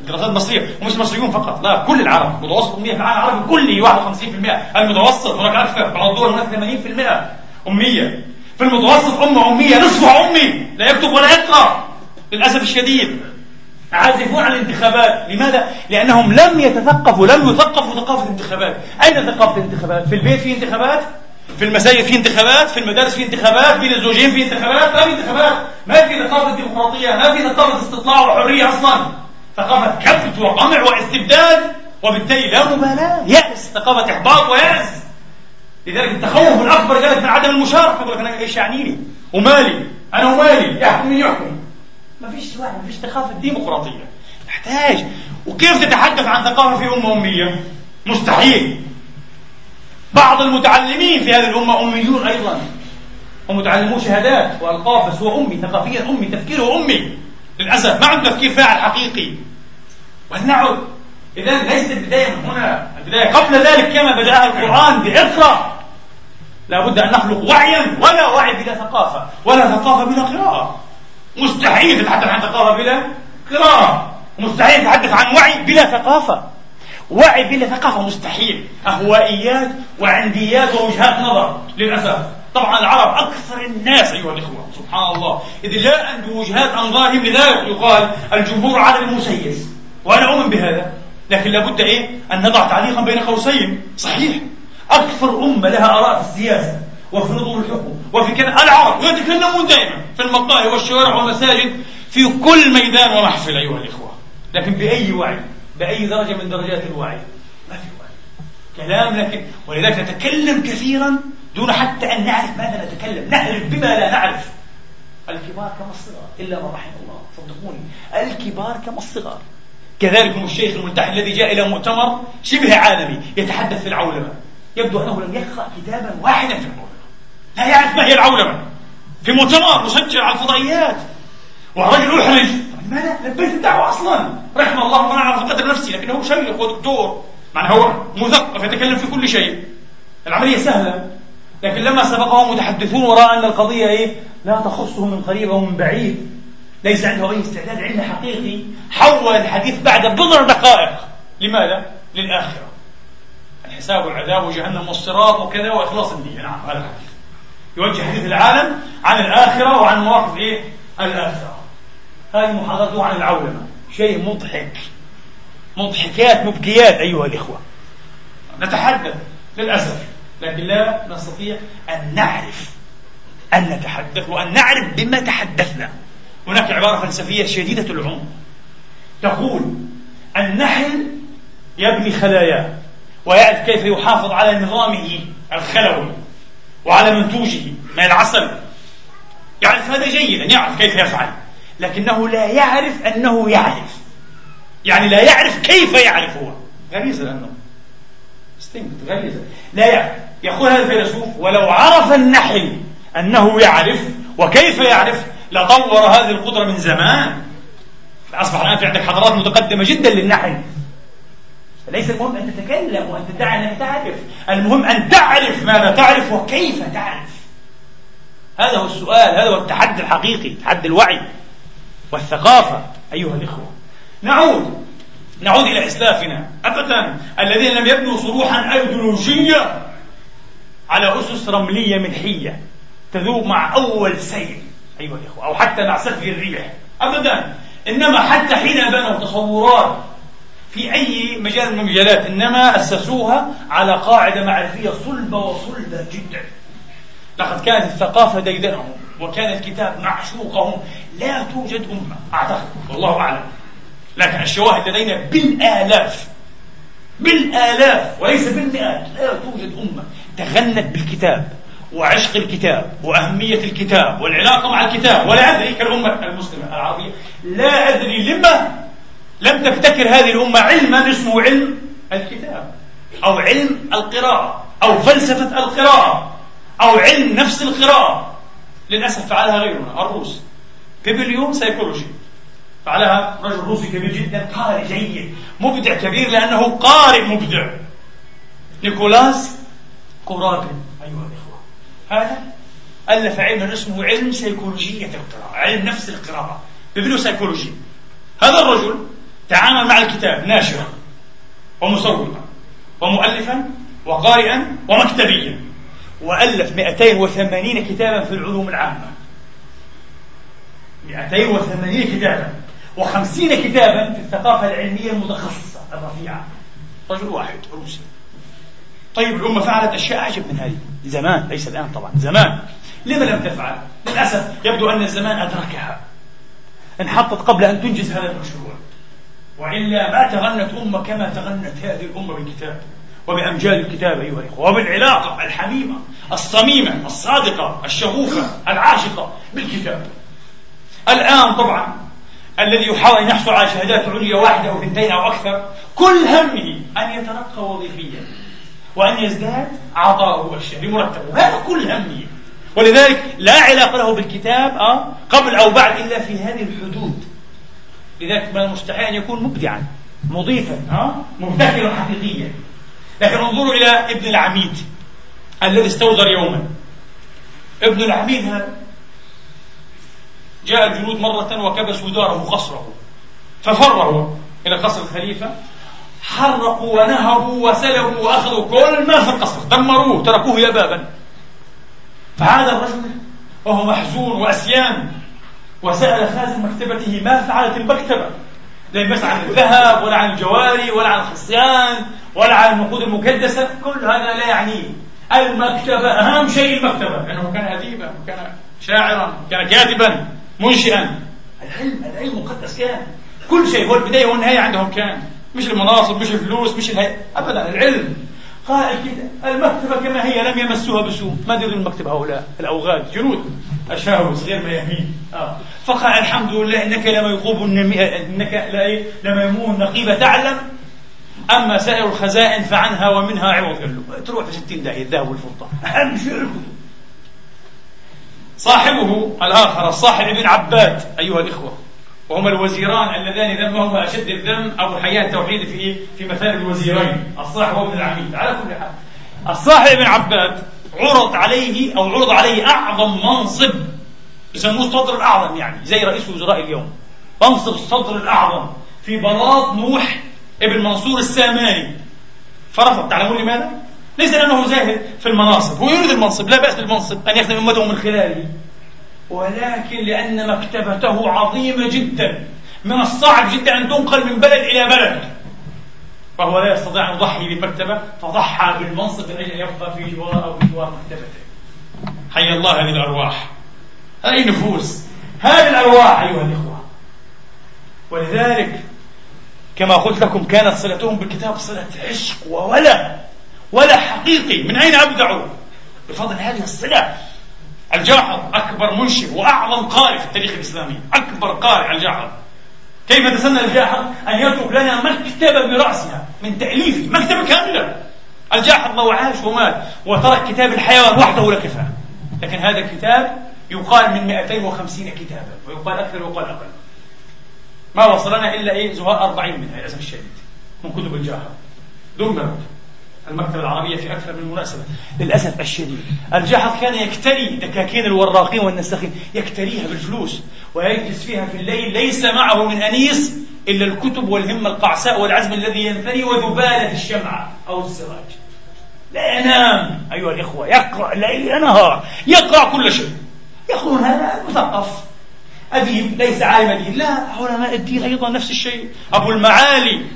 الدراسات المصرية ومش مصريون فقط لا كل العرب. متوسط أمية في العالم العربي كله 51% المتوسط هناك أكثر بعض الدول هناك 80% أمية. في المتوسط أمة أمية نصفها أمي لا يكتب ولا يقرأ للأسف الشديد. عازفون عن الانتخابات. لماذا؟ لأنهم لم يتثقفوا لم يثقفوا ثقافة الانتخابات. أين ثقافة الانتخابات؟ في البيت في انتخابات؟ في المساجد في انتخابات؟ في المدارس في انتخابات؟ بين الزوجين في انتخابات؟ ما في انتخابات. ما في ثقافة ديمقراطية ما في ثقافة استطلاع وحرية أصلا. ثقافة كبت وقمع واستبداد وبالتالي لا مبالاة. يأس ثقافة إحباط ويأس. لذلك التخوف الأكبر جالك من عدم المشاركة. يقول لك أنا إيش يعنيني ومالي. أنا ومالي. يحكم من يحكم ما فيش واحد ما فيش ثقافة ديمقراطية. نحتاج وكيف تتحدث عن ثقافة في أمة أمية؟ مستحيل. بعض المتعلمين في هذه الأمة أميون أيضا. هم متعلمون شهادات وألقاب بس هو أمي ثقافيا أمي تفكيره أمي. للأسف ما عنده تفكير فاعل حقيقي. ولنعد إذا ليست البداية من هنا. البداية قبل ذلك كما بدأها القرآن بإقرأ. لابد أن نخلق وعيا ولا وعي بلا ثقافة ولا ثقافة بلا قراءة. مستحيل تتحدث عن ثقافة بلا قراءة مستحيل تتحدث عن وعي بلا ثقافة. وعي بلا ثقافة مستحيل. أهوائيات وعنديات ووجهات نظر للأسف. طبعا العرب أكثر الناس أيها الإخوة سبحان الله. إذ جاء بوجهات أنظارهم لذلك يقال الجمهور على المسيس. وأنا أؤمن بهذا. لكن لابد إيه؟ أن نضع تعليقا بين قوسين. صحيح. أكثر أمة لها آراء في السياسة. وفي الحكم وفي كلام العرب يتكلمون دائما في المقاهي والشوارع والمساجد في كل ميدان ومحفل أيها الإخوة. لكن بأي وعي؟ بأي درجة من درجات الوعي؟ ما في وعي. كلام لكن ولذلك نتكلم كثيرا دون حتى أن نعرف ماذا نتكلم. نعرف بما لا نعرف. الكبار كما الصغار إلا من رحم الله. صدقوني. الكبار كما الصغار. كذلك الشيخ الملتحي الذي جاء إلى مؤتمر شبه عالمي يتحدث في العولمة. يبدو أنه لم يقرأ كتابا واحدا في العولمة. لا يعرف ما هي العولمة. في مؤتمر مسجل على الفضائيات. ورجل أحرج لماذا؟ لبيت الدعوة أصلا. رحم الله من أعرف قدر نفسي لكنه شيخ ودكتور معنى هو مثقف يتكلم في كل شيء. العملية سهلة لكن لما سبقه متحدثون وراء أن القضية إيه؟ لا تخصه من قريب أو من بعيد. ليس عنده أي استعداد علمي حقيقي. حول الحديث بعد بضع دقائق. لماذا؟ للآخرة. الحساب والعذاب وجهنم والصراط وكذا وإخلاص النية نعم هذا يوجه حديث العالم عن الآخرة وعن مواقف إيه؟ الآخرة. هذه محاضرته عن العولمة. شيء مضحك. مضحكات مبكيات أيها الإخوة. نتحدث للأسف لكن لا نستطيع أن نعرف أن نتحدث وأن نعرف بما تحدثنا. هناك عبارة فلسفية شديدة العمق. تقول النحل يبني خلاياه ويعرف كيف يحافظ على نظامه الخلوي. وعلى منتوجه من العسل يعرف هذا جيدا يعرف كيف يفعل لكنه لا يعرف أنه يعرف. يعني لا يعرف كيف يعرف هو. غريزة لأنه. استنكت غريزة. لا يعرف. يقول هذا الفيلسوف ولو عرف النحل أنه يعرف وكيف يعرف لطور هذه القدرة من زمان. أصبح الآن في عندك حضارات متقدمة جدا للنحل ليس المهم أن تتكلم وأن تدعي أنك تعرف. المهم أن تعرف ماذا تعرف وكيف تعرف. هذا هو السؤال هذا هو التحدي الحقيقي تحدي الوعي والثقافة أيها الإخوة. نعود نعود إلى إسلافنا. أبدا الذين لم يبنوا صروحا أيديولوجية على أسس رملية ملحية تذوب مع أول سيل أيها الإخوة أو حتى مع سفك الريح. أبدا إنما حتى حين بنوا تصورات في أي مجال من المجالات إنما أسسوها على قاعدة معرفية صلبة وصلبة جدا. لقد كانت الثقافة ديدنهم وكان الكتاب معشوقهم لا توجد أمة أعتقد. والله أعلم. لكن الشواهد لدينا بالآلاف بالآلاف وليس بالمئات لا توجد أمة تغنت بالكتاب وعشق الكتاب وأهمية الكتاب والعلاقة مع الكتاب. ولا أدري كالأمة المسلمة العربية. لا أدري لما لم تبتكر هذه الأمة علما اسمه علم الكتاب أو علم القراءة أو فلسفة القراءة أو علم نفس القراءة. للأسف فعلها غيرنا الروس. bibliopsychology فعلها رجل روسي كبير جدا قارئ جيد مبدع كبير لأنه قارئ مبدع. نيكولاس روباكين أيها الإخوة. هذا ألف علما اسمه علم سيكولوجية القراءة علم نفس القراءة. bibliopsychology هذا الرجل تعامل مع الكتاب ناشرا ومصورا ومؤلفا وقارئا ومكتبيا. وألف 280 كتابا في العلوم العامة. 280 كتابا و50 كتابا في الثقافة العلمية المتخصصة الرفيعة. رجل واحد روسي. طيب الأمة فعلت أشياء أعجب من هذه. زمان ليس الآن طبعا زمان. لما لم تفعل؟ للأسف يبدو أن الزمان أدركها. انحطت قبل أن تنجز هذا المشروع. وإلا ما تغنت أمة كما تغنت هذه الأمة بالكتاب وبأمجاد الكتاب أيها الإخوة وبالعلاقة الحميمة الصميمة الصادقة الشغوفة العاشقة بالكتاب. الآن طبعا الذي يحاول أن يحصل على شهادات عليا واحدة أو اثنتين أو أكثر كل همه أن يترقى وظيفيا وأن يزداد عطاؤه الشهري مرتبه هذا كل همه ولذلك لا علاقة له بالكتاب أه قبل أو بعد إلا في هذه الحدود. لذلك من المستحيل أن يكون مبدعا مضيفا مبتكرا حقيقيا. لكن انظروا إلى ابن العميد الذي استوزر يوما. ابن العميد هذا جاء الجنود مرة وكبسوا داره قصره ففروا إلى قصر الخليفة حرقوا ونهبوا وسلبوا وأخذوا كل ما في القصر دمروه تركوه يبابا. فعاد الرجل وهو محزون وأسيان. وسأل خازن مكتبته ما فعلت المكتبة. لا يبحث عن الذهب ولا عن الجواري ولا عن الخصيان ولا عن النقود المكدسة. كل هذا لا يعنيه المكتبة أهم شيء المكتبة. لأنه كان أديبا وكان شاعرا كان كاتبا منشئا. العلم العلم مقدس كان. كل شيء هو البداية والنهاية عندهم كان. مش المناصب مش الفلوس مش الهي... أبدا العلم. قائل كده المكتبة كما هي لم يمسوها بسوء. ما ديروا المكتبة هؤلاء الأوغاد جنود. أشاوس غير ما يهين آه. فقال الحمد لله إنك لما يقوب النمي... إنك لا إيه؟ لما يمون نقيبة تعلم. أما سائر الخزائن فعنها ومنها عوض. قال له تروح في ستين داهية الذهب والفضة. أهم شيء صاحبه الآخر الصاحب ابن عباد أيها الإخوة. وهما الوزيران اللذان ذمهما أشد الذم أبو حياة التوحيد في في مثال الوزيرين. الصاحب وابن العميد. على كل حال. الصاحب ابن عباد عرض عليه أو عرض عليه أعظم منصب يسموه الصدر الأعظم يعني زي رئيس وزراء اليوم. منصب الصدر الأعظم في بلاط نوح ابن منصور الساماني. فرفض. تعلمون لماذا؟ ليس لأنه زاهد في المناصب. هو يريد المنصب. لا بأس بالمنصب أن يخدم أمته من خلاله. ولكن لأن مكتبته عظيمة جدا. من الصعب جدا أن تنقل من بلد إلى بلد. فهو لا يستطيع أن يضحي بالمكتبة فضحى بالمنصب من أجل أن يبقى في جوار أو بجوار مكتبته. حي الله هذه الأرواح. هذه النفوس. هذه الأرواح أيها الإخوة. ولذلك كما قلت لكم كانت صلتهم بالكتاب صلة عشق وولا ولا حقيقي. من أين أبدعوا؟ بفضل هذه الصلة. الجاحظ أكبر منشئ وأعظم قارئ في التاريخ الإسلامي. أكبر قارئ الجاحظ كيف تسنى الجاحظ أن يترك لنا مكتبة برأسها من تأليفه مكتبة كاملة؟ الجاحظ لو عاش ومات وترك كتاب الحيوان وحده لكفى لكن هذا الكتاب يقال من 250 كتابا ويقال أكثر ويقال أقل. ما وصلنا إلا إيه؟ زهاء 40 منها للأسف الشديد من كتب الجاحظ دمرت المكتبة العربية في أكثر من مناسبة. للأسف الشديد الجاحظ كان يكتري دكاكين الوراقين والنساخين. يكتريها بالفلوس ويجلس فيها في الليل. ليس معه من أنيس إلا الكتب والهمة القعساء والعزم الذي ينثني وذبالة الشمعة أو السراج لا ينام أيها الإخوة. يقرأ ليل نهار يقرأ كل شيء. يقولون هذا مثقف أديب ليس عالم دين لا علماء الدين أيضا نفس الشيء. أبو المعالي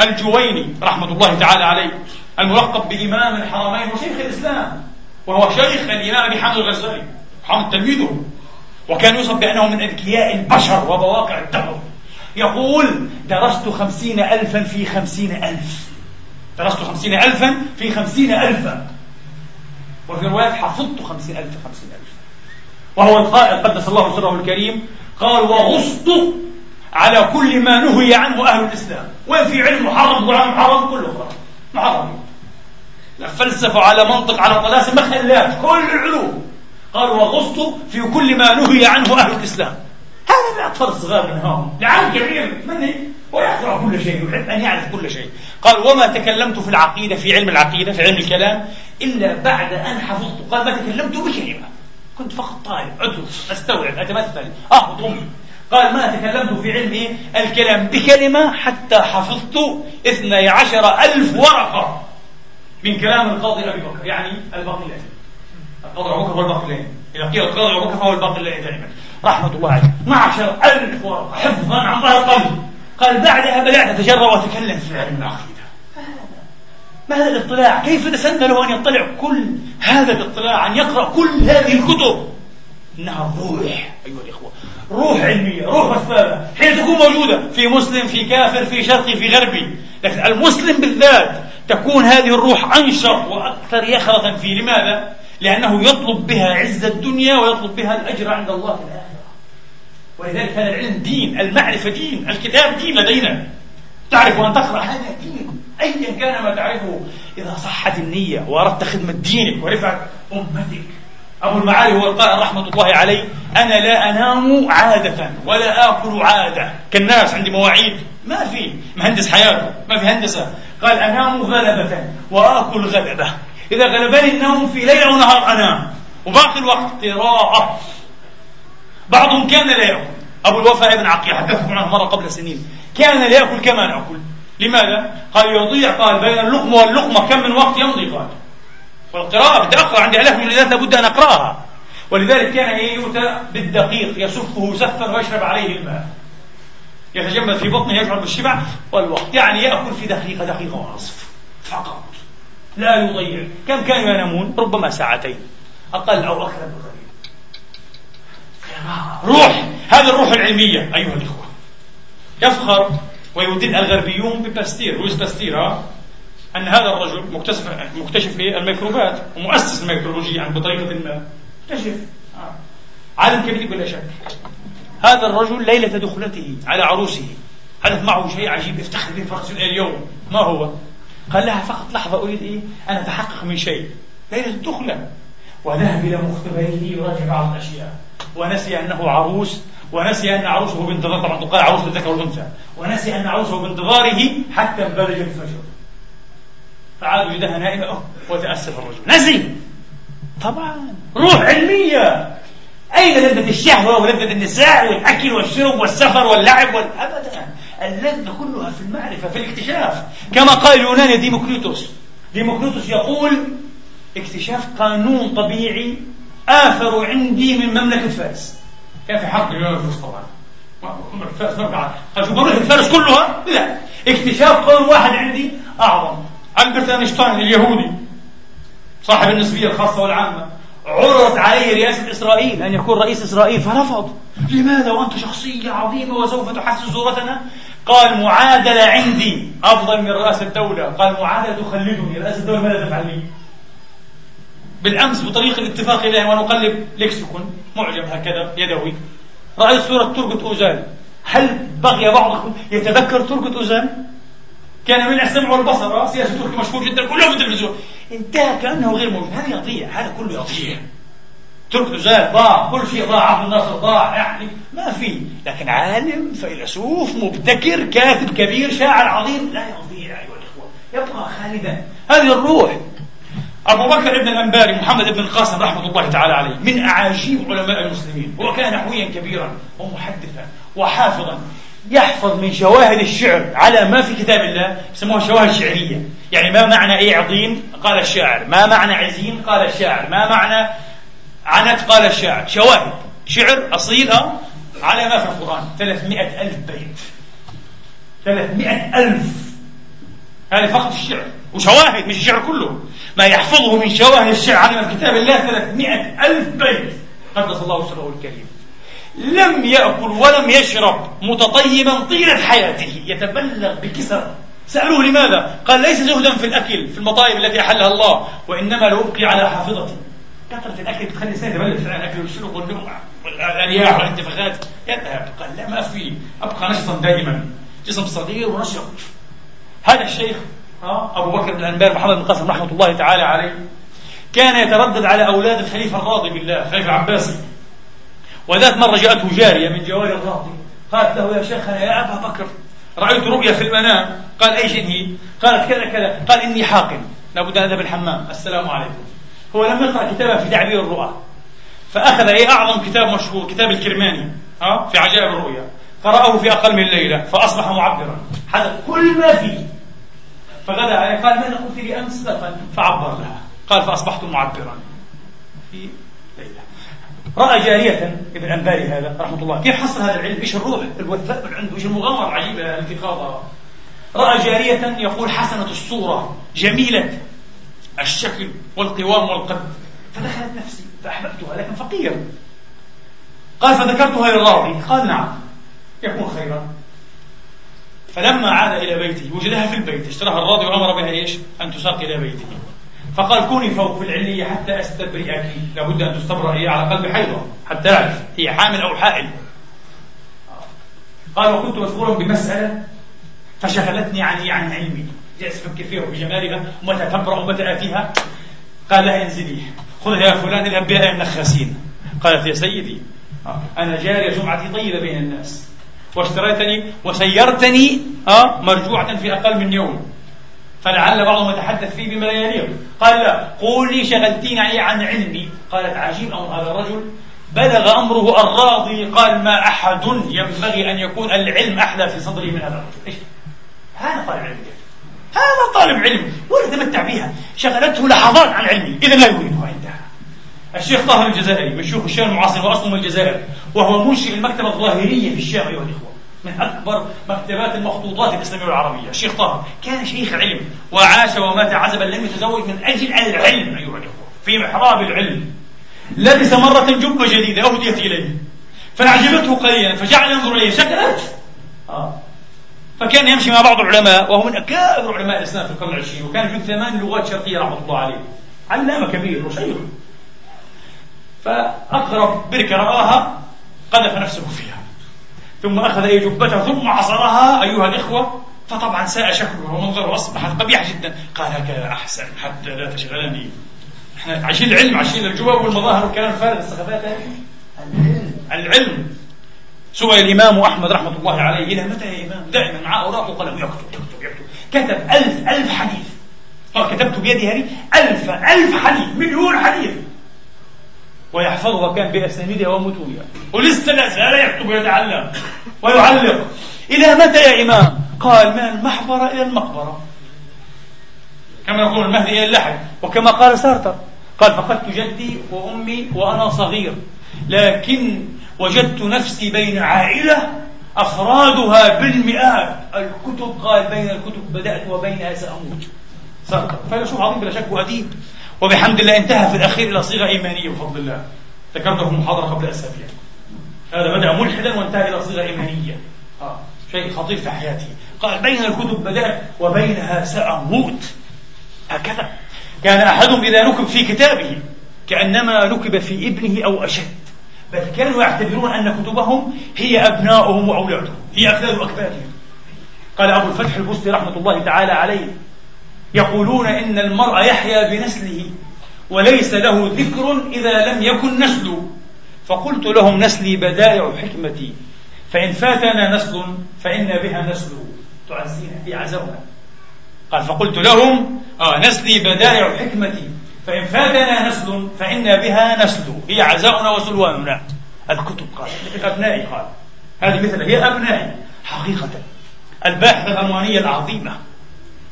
الجويني رحمة الله تعالى عليه. الملقب بإمام الحرمين وشيخ الإسلام وهو شيخ الإمام أبي حامد الغزالي حامد تلميذه. وكان يوصف بأنه من أذكياء البشر وبواقع الدهر يقول درست خمسين ألفا في خمسين ألف. درست خمسين ألفا في خمسين ألفا. وفي روايات حفظت خمسين ألف خمسين ألف. وهو القائل قدس الله سره الكريم. قال وغصت على كل ما نهي عنه أهل الإسلام. وين في علم محرم وعلم محرم كله خلاص محرم. فلسفة على منطق على طلاسم ما خلاش كل العلوم قال وغصت في كل ما نهي عنه أهل الإسلام. هذا الأطفال الصغار منهم. لعل كبير من ويقرأ كل شيء يحب أن يعرف كل شيء. قال وما تكلمت في العقيدة في علم العقيدة في علم الكلام إلا بعد أن حفظت. قال ما تكلمت بكلمة كنت فقط طالب أدرس أستوعب أتمثل أمي. قال ما تكلمت في علم؟ الكلام بكلمة حتى حفظت اثني عشر ألف ورقة. من كلام القاضي أبي بكر يعني الباقلاني. القاضي أبو بكر هو الباقلاني. إذا قيل القاضي أبو بكر فهو الباقلاني دائما. رحمة الله عليه. 12 ألف ورقة. حفظا عن ظهر قلب قال بعدها بدأت أتجرأ وأتكلم في علم العقيدة. ما هذا الاطلاع؟ كيف تسنى له أن يطلع كل هذا الاطلاع أن يقرأ كل هذه الكتب؟ إنها روح أيها الإخوة. روح علمية روح مسألة حين تكون موجودة في مسلم في كافر في شرقي في غربي. لكن المسلم بالذات تكون هذه الروح أنشط وأكثر يخرة فيه لماذا؟ لأنه يطلب بها عز الدنيا ويطلب بها الأجر عند الله في الآخرة. ولذلك هذا العلم دين المعرفة دين الكتاب دين لدينا. تعرف أن تقرأ هذا دين أيا كان ما تعرفه. إذا صحت النية وأردت خدمة دينك ورفعة أمتك أبو المعالي هو القائل رحمة الله عليه أنا لا أنام عادة ولا آكل عادة. كالناس عندي مواعيد. ما في. مهندس حياته. ما في هندسة. قال أنام غلبة وآكل غلبة. إذا غلبني النوم في ليل ونهار أنام. وباقي الوقت قراءة بعضهم كان لا يأكل. أبو الوفاء بن عقيل حدثكم عنه مرة قبل سنين. كان لا يأكل كما نأكل. لماذا؟ قال يضيع قال بين اللقمة واللقمة. كم من وقت يمضي؟ قال. والقراءة أقرأ عندي آلاف المجلدات لابد أن أقرأها. ولذلك كان يؤتى بالدقيق يسفه سفا ويشرب عليه الماء. يتجمد في بطنه يشعر بالشبع والوقت. يعني يأكل في دقيقة دقيقة ونصف فقط. لا يضيع. كم كانوا ينامون؟ ربما ساعتين. أقل أو أكثر بقليل روح. هذه الروح العلمية أيها الإخوة. يفخر ويدل الغربيون بباستير. لويس باستير أن هذا الرجل مكتشف مكتشف الميكروبات ومؤسس الميكروبولوجيا يعني بطريقة ما. اكتشف آه. عالم كبير بلا شك. هذا الرجل ليلة دخلته على عروسه. حدث معه شيء عجيب. يفتخر به فرس اليوم. ما هو؟ قال لها فقط لحظة أريد إيه؟ أن أتحقق من شيء. ليلة الدخلة وذهب إلى مختبره يراجع بعض الأشياء. ونسي أنه عروس. ونسي أن عروسه بانتظار طبعا تقال عروس الذكر والأنثى ونسي أن عروسه بانتظاره حتى انبلج الفجر. فعاد وجدها نائمة. وتأسف الرجل. نسي طبعا. روح علمية. أين لذة الشهوة ولذة النساء والأكل والشرب والسفر واللعب والأبدا اللذة كلها في المعرفة في الاكتشاف. كما قال اليوناني ديموكريتوس ديموكريتوس يقول اكتشاف قانون طبيعي آثر عندي من مملكة فارس. كان في حرب الفرس طبعا فارس قال شو مملكة فارس كلها؟ لا. اكتشاف قانون واحد عندي أعظم. ألبرت أينشتاين اليهودي صاحب النسبية الخاصة والعامة عرضت عليه رئاسة إسرائيل أن يكون رئيس إسرائيل فرفض. لماذا؟ وأنت شخصية عظيمة وسوف تحسن صورتنا؟ قال معادلة عندي أفضل من رئاسة الدولة. قال معادلة تخلدني رئاسة الدولة ماذا تفعل لي. بالأمس بطريق الاتفاق إليه ونقلب ليكسيكون معجم هكذا يدوي. رأيت صورة تركة أوزان. هل بقي بعضكم يتذكر تركة أوزان؟ كان من السمع والبصر سياسي تركي مشهور جدا كله في التلفزيون. انتهى كأنه غير موجود هذا يضيع هذا كله يضيع ترك زاد ضاع كل شيء ضاع عبد الناصر ضاع يعني ما في. لكن عالم فيلسوف مبتكر كاتب كبير شاعر عظيم. لا يضيع أيها الإخوة يبقى خالدا. هذه الروح. أبو بكر بن الأنباري محمد بن القاسم رحمة الله تعالى عليه من أعاجيب علماء المسلمين هو كان نحويا كبيرا ومحدثا وحافظا. يحفظ من شواهد الشعر على ما في كتاب الله يسموها شواهد شعرية. يعني ما معنى إيه عظيم قال الشاعر ما معنى عزيم قال الشاعر ما معنى عنت قال الشاعر. شواهد شعر أصيل على ما في القرآن. 300 ألف بيت. 300 ألف. هذه فقط الشعر. وشواهد مش الشعر كله. ما يحفظه من شواهد الشعر على كتاب الله 300 ألف بيت. قدس الله سره الكريم. لم يأكل ولم يشرب متطيبا طيلة حياته. يتبلغ بكسر. سألوه لماذا؟ قال ليس زهدا في الأكل في المطايب التي أحلها الله وإنما لأبقي على حافظتي كثرة الأكل بتخلي الإنسان يتبلد في الأكل والشرب والنوم والأرياح والانتفاخات. يذهب. قال لا ما في. أبقى نشطا دائما. جسم صغير ونشط. هذا الشيخ أبو بكر بن الأنبار محمد بن قاسم رحمة الله تعالى عليه كان يتردد على أولاد الخليفة الراضي بالله الخليفة العباسي وذات مرة جاءته جارية من جوار الراضي قالت له يا شيخنا يا أبا بكر رأيت رؤيا في المنام؟ قال أي شيء هي؟ قالت كذا كذا. قال إني حاقن لابد أن أذهب الحمام. السلام عليكم. هو لم يقرأ كتابا في تعبير الرؤى فأخذ أي أعظم كتاب مشهور كتاب الكرماني ها في عجائب الرؤيا. قرأه في أقل من ليلة فأصبح معبرا. حدث كل ما فيه. فغدا قال ماذا قلت لي أمس؟ فعبر لها. قال فأصبحت معبرا. في ليلة. رأى جارية ابن أنباري هذا رحمة الله. كيف حصل هذا العلم؟ إيش الروح؟ الوثاء من عنده إيش المغامرة العجيبة التي خاضها؟ رأى جارية يقول حسنة الصورة جميلة الشكل والقوام والقد فدخلت نفسي فأحببتها لكن فقير. قال فذكرتها للراضي قال نعم. يكون خيرا. فلما عاد إلى بيته وجدها في البيت اشتراها الراضي وأمر بها إيش؟ أن تساق إلى بيته. فقال كوني فوق في العلية حتى أستبرئك لابد أن تستبرأ هي على قلب حيضة حتى أعرف هي حامل أو حائل. قال وكنت مشغولا بمسألة فشغلتني عن عن علمي. جالس أفكر فيها وبجمالها ومتى تبرأ ومتى آتيها. قال لها انزلي خذها يا فلان بها النخاسين قالت يا سيدي أنا جارية جمعتي طيبة بين الناس. واشتريتني وسيرتني آه مرجوعة في أقل من يوم. فلعل بعضهم يتحدث فيه بما لا يليق. قال لا قولي شغلتيني عن علمي. قالت عجيب أمر هذا الرجل؟ بلغ أمره الراضي قال ما أحد ينبغي أن يكون العلم أحلى في صدره من هذا الرجل إيش؟ هذا طالب علم. هذا طالب علم. ولا يتمتع بها. شغلته لحظات عن علمه إذا لا يريدها عندها. الشيخ طاهر الجزائري من شيوخ الشام المعاصر وأصله من الجزائر وهو منشئ المكتبة الظاهرية في الشام أيها الإخوة. من أكبر مكتبات المخطوطات الإسلامية والعربية الشيخ طه كان شيخ علم وعاش ومات عزبا لم يتزوج من أجل العلم أيها الأخوة في محراب العلم. لبس مرة جبة جديدة أهديت إليه. فأعجبته قليلا فجعل ينظر إليه. شكلت آه. فكان يمشي مع بعض العلماء وهو من أكابر علماء الإسلام في القرن العشرين وكان يجيد ثمان لغات شرقية رحمة الله عليه. علامة كبير وشيخ. فأقرب بركة رآها قذف نفسه فيها. ثم أخذ أي جبته ثم عصرها. أيها الإخوة فطبعا ساء شكله ومنظره أصبح قبيح جدا. قال هكذا أحسن حتى لا تشغلني. إحنا عايشين العلم عايشين الجواب والمظاهر والكلام الفارغ العلم العلم. سئل الإمام أحمد رحمة الله عليه. إلى متى يا إمام؟ دائما معه أوراق وقلم. يكتب يكتب يكتب. كتب ألف ألف حديث. قال كتبت بيدي هذه ألف ألف حديث مليون حديث. ويحفظها كان بأسانيدها ومتونها ولسه لا زال يكتب ويتعلم ويعلق إلى متى يا إمام؟ قال من المحبرة إلى المقبرة. كما يقول المهدي إلى اللحد وكما قال سارتر قال فقدت جدي وأمي وأنا صغير لكن وجدت نفسي بين عائلة أفرادها بالمئات. الكتب قال بين الكتب بدأت وبينها سأموت. سارتر فيلسوف عظيم بلا شك وأديب. وبحمد الله انتهى في الأخير إلى صيغة إيمانية بفضل الله. ذكرته في محاضرة قبل أسابيع. هذا بدأ ملحدا وانتهى إلى صيغة إيمانية. آه. شيء خطير في حياته قال بين الكتب بدأت وبينها سأموت. هكذا. كان أحدهم إذا نكب في كتابه كأنما نكب في ابنه أو أشد. بل كانوا يعتبرون أن كتبهم هي أبناؤهم وأولادهم. هي أكباد أكبادهم قال أبو الفتح البستي رحمة الله تعالى عليه يقولون إن المرء يحيا بنسله وليس له ذكر إذا لم يكن نسل فقلت لهم نسلي بدائع حكمتي. فإن فاتنا نسل فإن بها نسل. تعزينا في عزونا. قال فقلت لهم آه نسلي بدائع حكمتي. فإن فاتنا نسل فإن بها نسل. هي عزاؤنا وسلواننا. الكتب قال أبنائي قال. هذه مثل هي أبنائي. حقيقة الباحثة الألمانية العظيمة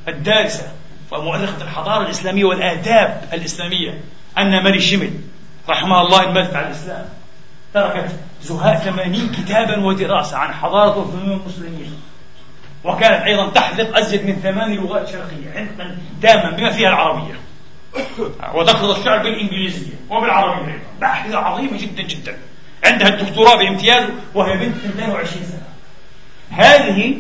الدارسة ومؤرخة الحضارة الإسلامية والآداب الإسلامية أن ماري شيمل رحمها الله إن على الإسلام تركت زهاء ثمانين كتابا ودراسة عن حضارة وفنون المسلمين وكانت أيضا تحذق أزيد من ثمان لغات شرقية علما تاما بما فيها العربية. وتقرض الشعر بالإنجليزية وبالعربية أيضا باحثة عظيمة جدا جدا. عندها الدكتوراه بامتياز وهي بنت 22 سنة. هذه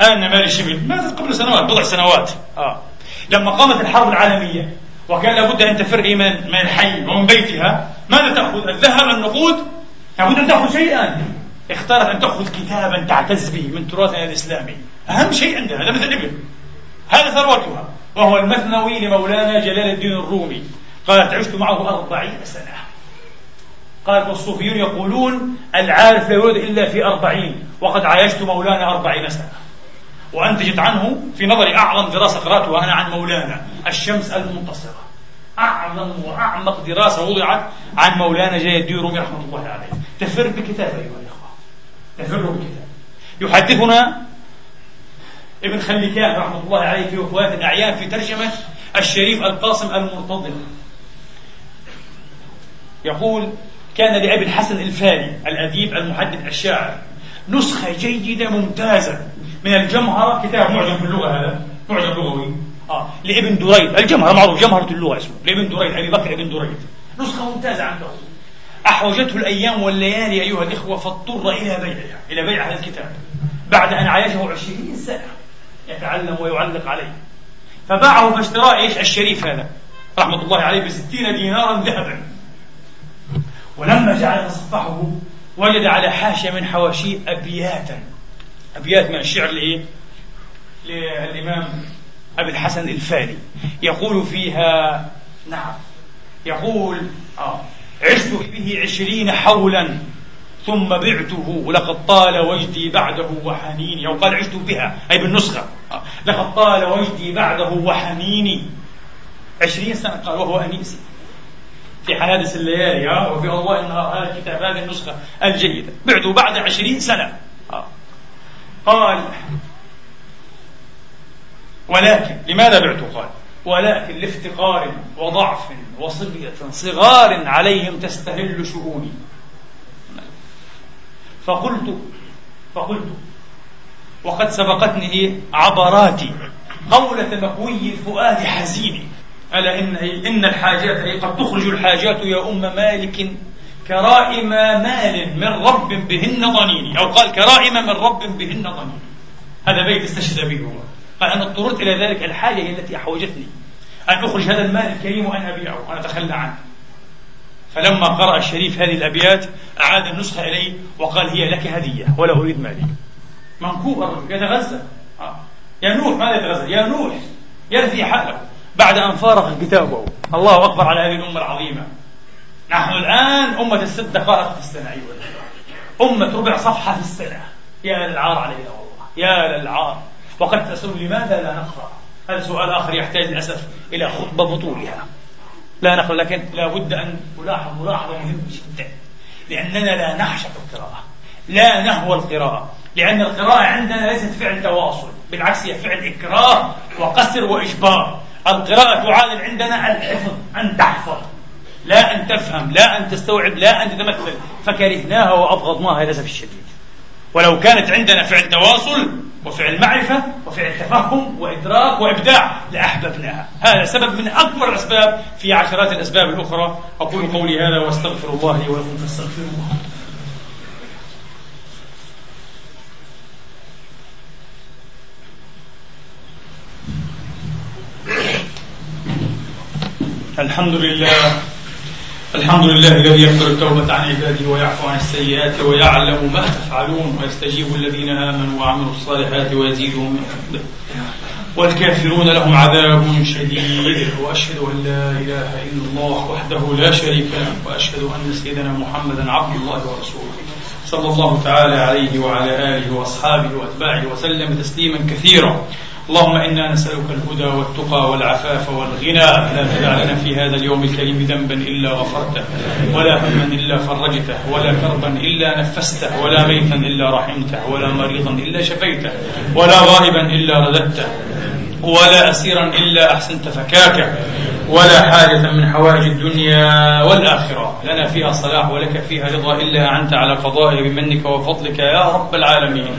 أنا مالي شبل ماتت قبل سنوات بضع سنوات. آه. لما قامت الحرب العالمية وكان لابد أن تفر من من الحي ومن بيتها ماذا تأخذ؟ الذهب النقود؟ لابد أن تأخذ شيئا. اختارت أن تأخذ كتابا تعتز به من تراثنا الإسلامي أهم شيء عندها هذا مثل الإبل هذا ثروتها وهو المثنوي لمولانا جلال الدين الرومي. قالت عشت معه أربعين سنة. قالت والصوفيون يقولون العارف لا يولد إلا في أربعين وقد عايشت مولانا أربعين سنة. وأنتجت عنه في نظري أعظم دراسة قرأتها أنا عن مولانا الشمس المنتصرة. أعظم وأعمق دراسة وضعت عن مولانا جلال الدين الرومي رحمة الله عليه. تفر بكتاب أيها الإخوة. تفر بكتاب. يحدثنا ابن خليكان رحمة الله عليه في وفوات الأعيان في ترجمة الشريف القاسم المرتضى. يقول كان لأبي الحسن الفاري الأديب المحدث الشاعر نسخة جيدة ممتازة من الجمهرة كتاب معجم في اللغة هذا معجم لغوي. آه. لابن دريد. الجمهرة معروف جمهرة اللغة اسمه. لابن دريد أبي بكر ابن دريد. نسخة ممتازة عنده أحوجته الأيام والليالي أيها الإخوة فاضطر إلى بيعها إلى بيع هذا الكتاب. بعد أن عايشه عشرين سنة يتعلم ويعلق عليه. فباعه فاشتراه إيش؟ الشريف هذا. رحمة الله عليه بستين دينارا ذهبا. ولما جعل يتصفحه وجد على حاشية من حواشيه أبياتا. أبيات من الشعر لإيه؟ للإمام أبي الحسن الفاري يقول فيها نعم يقول آه عشت به عشرين حولا ثم بعته لقد طال وجدي بعده وحنيني أو قال عشت بها أي بالنسخة آه. لقد طال وجدي بعده وحنيني عشرين سنة قال وهو أنيسي في حوادث الليالي ها وفي أضواء النهار هذا الكتاب هذه النسخة الجيدة بعته بعد عشرين سنة آه. قال ولكن لماذا بعته؟ قال ولكن لافتقار وضعف وصبية صغار عليهم تستهل شؤوني. فقلت فقلت وقد سبقتني عبراتي قولة مكوي الفؤاد حزين ألا إن إن الحاجات أي قد تخرج الحاجات يا أم مالك كرائم مال من رب بهن ضنيني. أو قال كرائم من رب بهن ضنيني. هذا بيت استشهد به هو. قال أنا اضطررت إلى ذلك. الحاجة هي التي أحوجتني. أن أخرج هذا المال الكريم وأن أبيعه. وأن أتخلى عنه. فلما قرأ الشريف هذه الأبيات أعاد النسخة إليه وقال هي لك هدية ولا أريد مالي. منكوب الرجل. يتغزل. آه. يا نوح ماذا يتغزل؟ يا نوح يرثي حاله. بعد أن فارق كتابه. الله أكبر على هذه الأمة العظيمة. نحن الآن أمة الست دقائق في السنة أيها أمة ربع صفحة في السنة يا للعار علينا والله. يا للعار. وقد تسأل لماذا لا نقرأ؟ هذا سؤال آخر يحتاج للأسف إلى خطبة بطولها. لا نقرأ لكن لا بد أن نلاحظ ملاحظة مهمة جدا. لأننا لا نعشق القراءة لا نهوى القراءة. لأن القراءة عندنا ليست فعل تواصل بالعكس هي فعل إكراه وقسر وإجبار. القراءة تعادل عندنا الحفظ أن تحفظ. لا أن تفهم لا أن تستوعب لا أن تتمثل. فكرهناها وأبغضناها للأسف الشديد. ولو كانت عندنا فعل تواصل وفعل معرفة وفعل تفهم وإدراك وإبداع لأحببناها. هذا سبب من أكبر الأسباب في عشرات الأسباب الأخرى. أقول قولي هذا وأستغفر الله لي ولكم فاستغفروه. الحمد لله. الحمد لله الذي يقبل التوبة عن عباده ويعفو عن السيئات ويعلم ما تفعلون ويستجيب الذين آمنوا وعملوا الصالحات ويزيدهم من فضله والكافرون لهم عذاب شديد. وأشهد أن لا إله إلا الله وحده لا شريك له. وأشهد أن سيدنا محمدا عبد الله ورسوله. صلى الله تعالى عليه وعلى آله وأصحابه وأتباعه وسلم تسليما كثيرا. اللهم إنا نسألك الهدى والتقى والعفاف والغنى لا تدع لنا في هذا اليوم الكريم ذنبا إلا غفرته ولا هما إلا فرجته ولا كربا إلا نفسته ولا ميتا إلا رحمته ولا مريضا إلا شفيته ولا غائبا إلا رددته ولا أسيرا إلا أحسنت فكاكه ولا حاجة من حوائج الدنيا والآخرة. لنا فيها صلاح ولك فيها رضا إلا أعنت على قضائها بمنك وفضلك يا رب العالمين.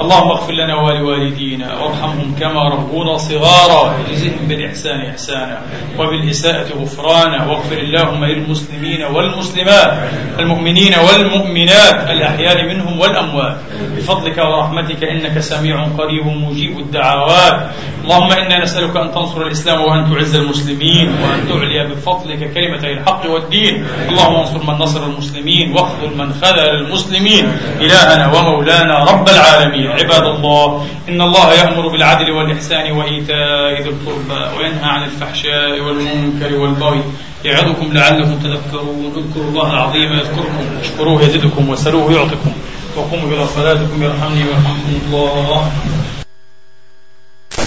اللهم اغفر لنا ولوالدينا وارحمهم كما ربونا صغارا. وجزهم بالإحسان إحسانا وبالإساءة غفرانا. واغفر اللهم للمسلمين والمسلمات المؤمنين والمؤمنات الأحياء منهم والأموات. بفضلك ورحمتك إنك سميع قريب مجيب الدعوات. اللهم إنا نسألك أن تنصر الإسلام وأن تعز المسلمين وأن تعلي بفضلك كلمتي الحق والدين. اللهم انصر من نصر المسلمين واخذل من خذل المسلمين. إلهنا ومولانا رب العالمين. عباد الله إن الله يأمر بالعدل والإحسان وإيتاء ذي القربى وينهى عن الفحشاء والمنكر والبغي يعظكم لعلكم تذكرون. اذكروا الله العظيم يذكركم. اشكروه يزدكم وسلوه يعطكم وقوموا إلى صلاتكم يرحمني ويرحمكم الله.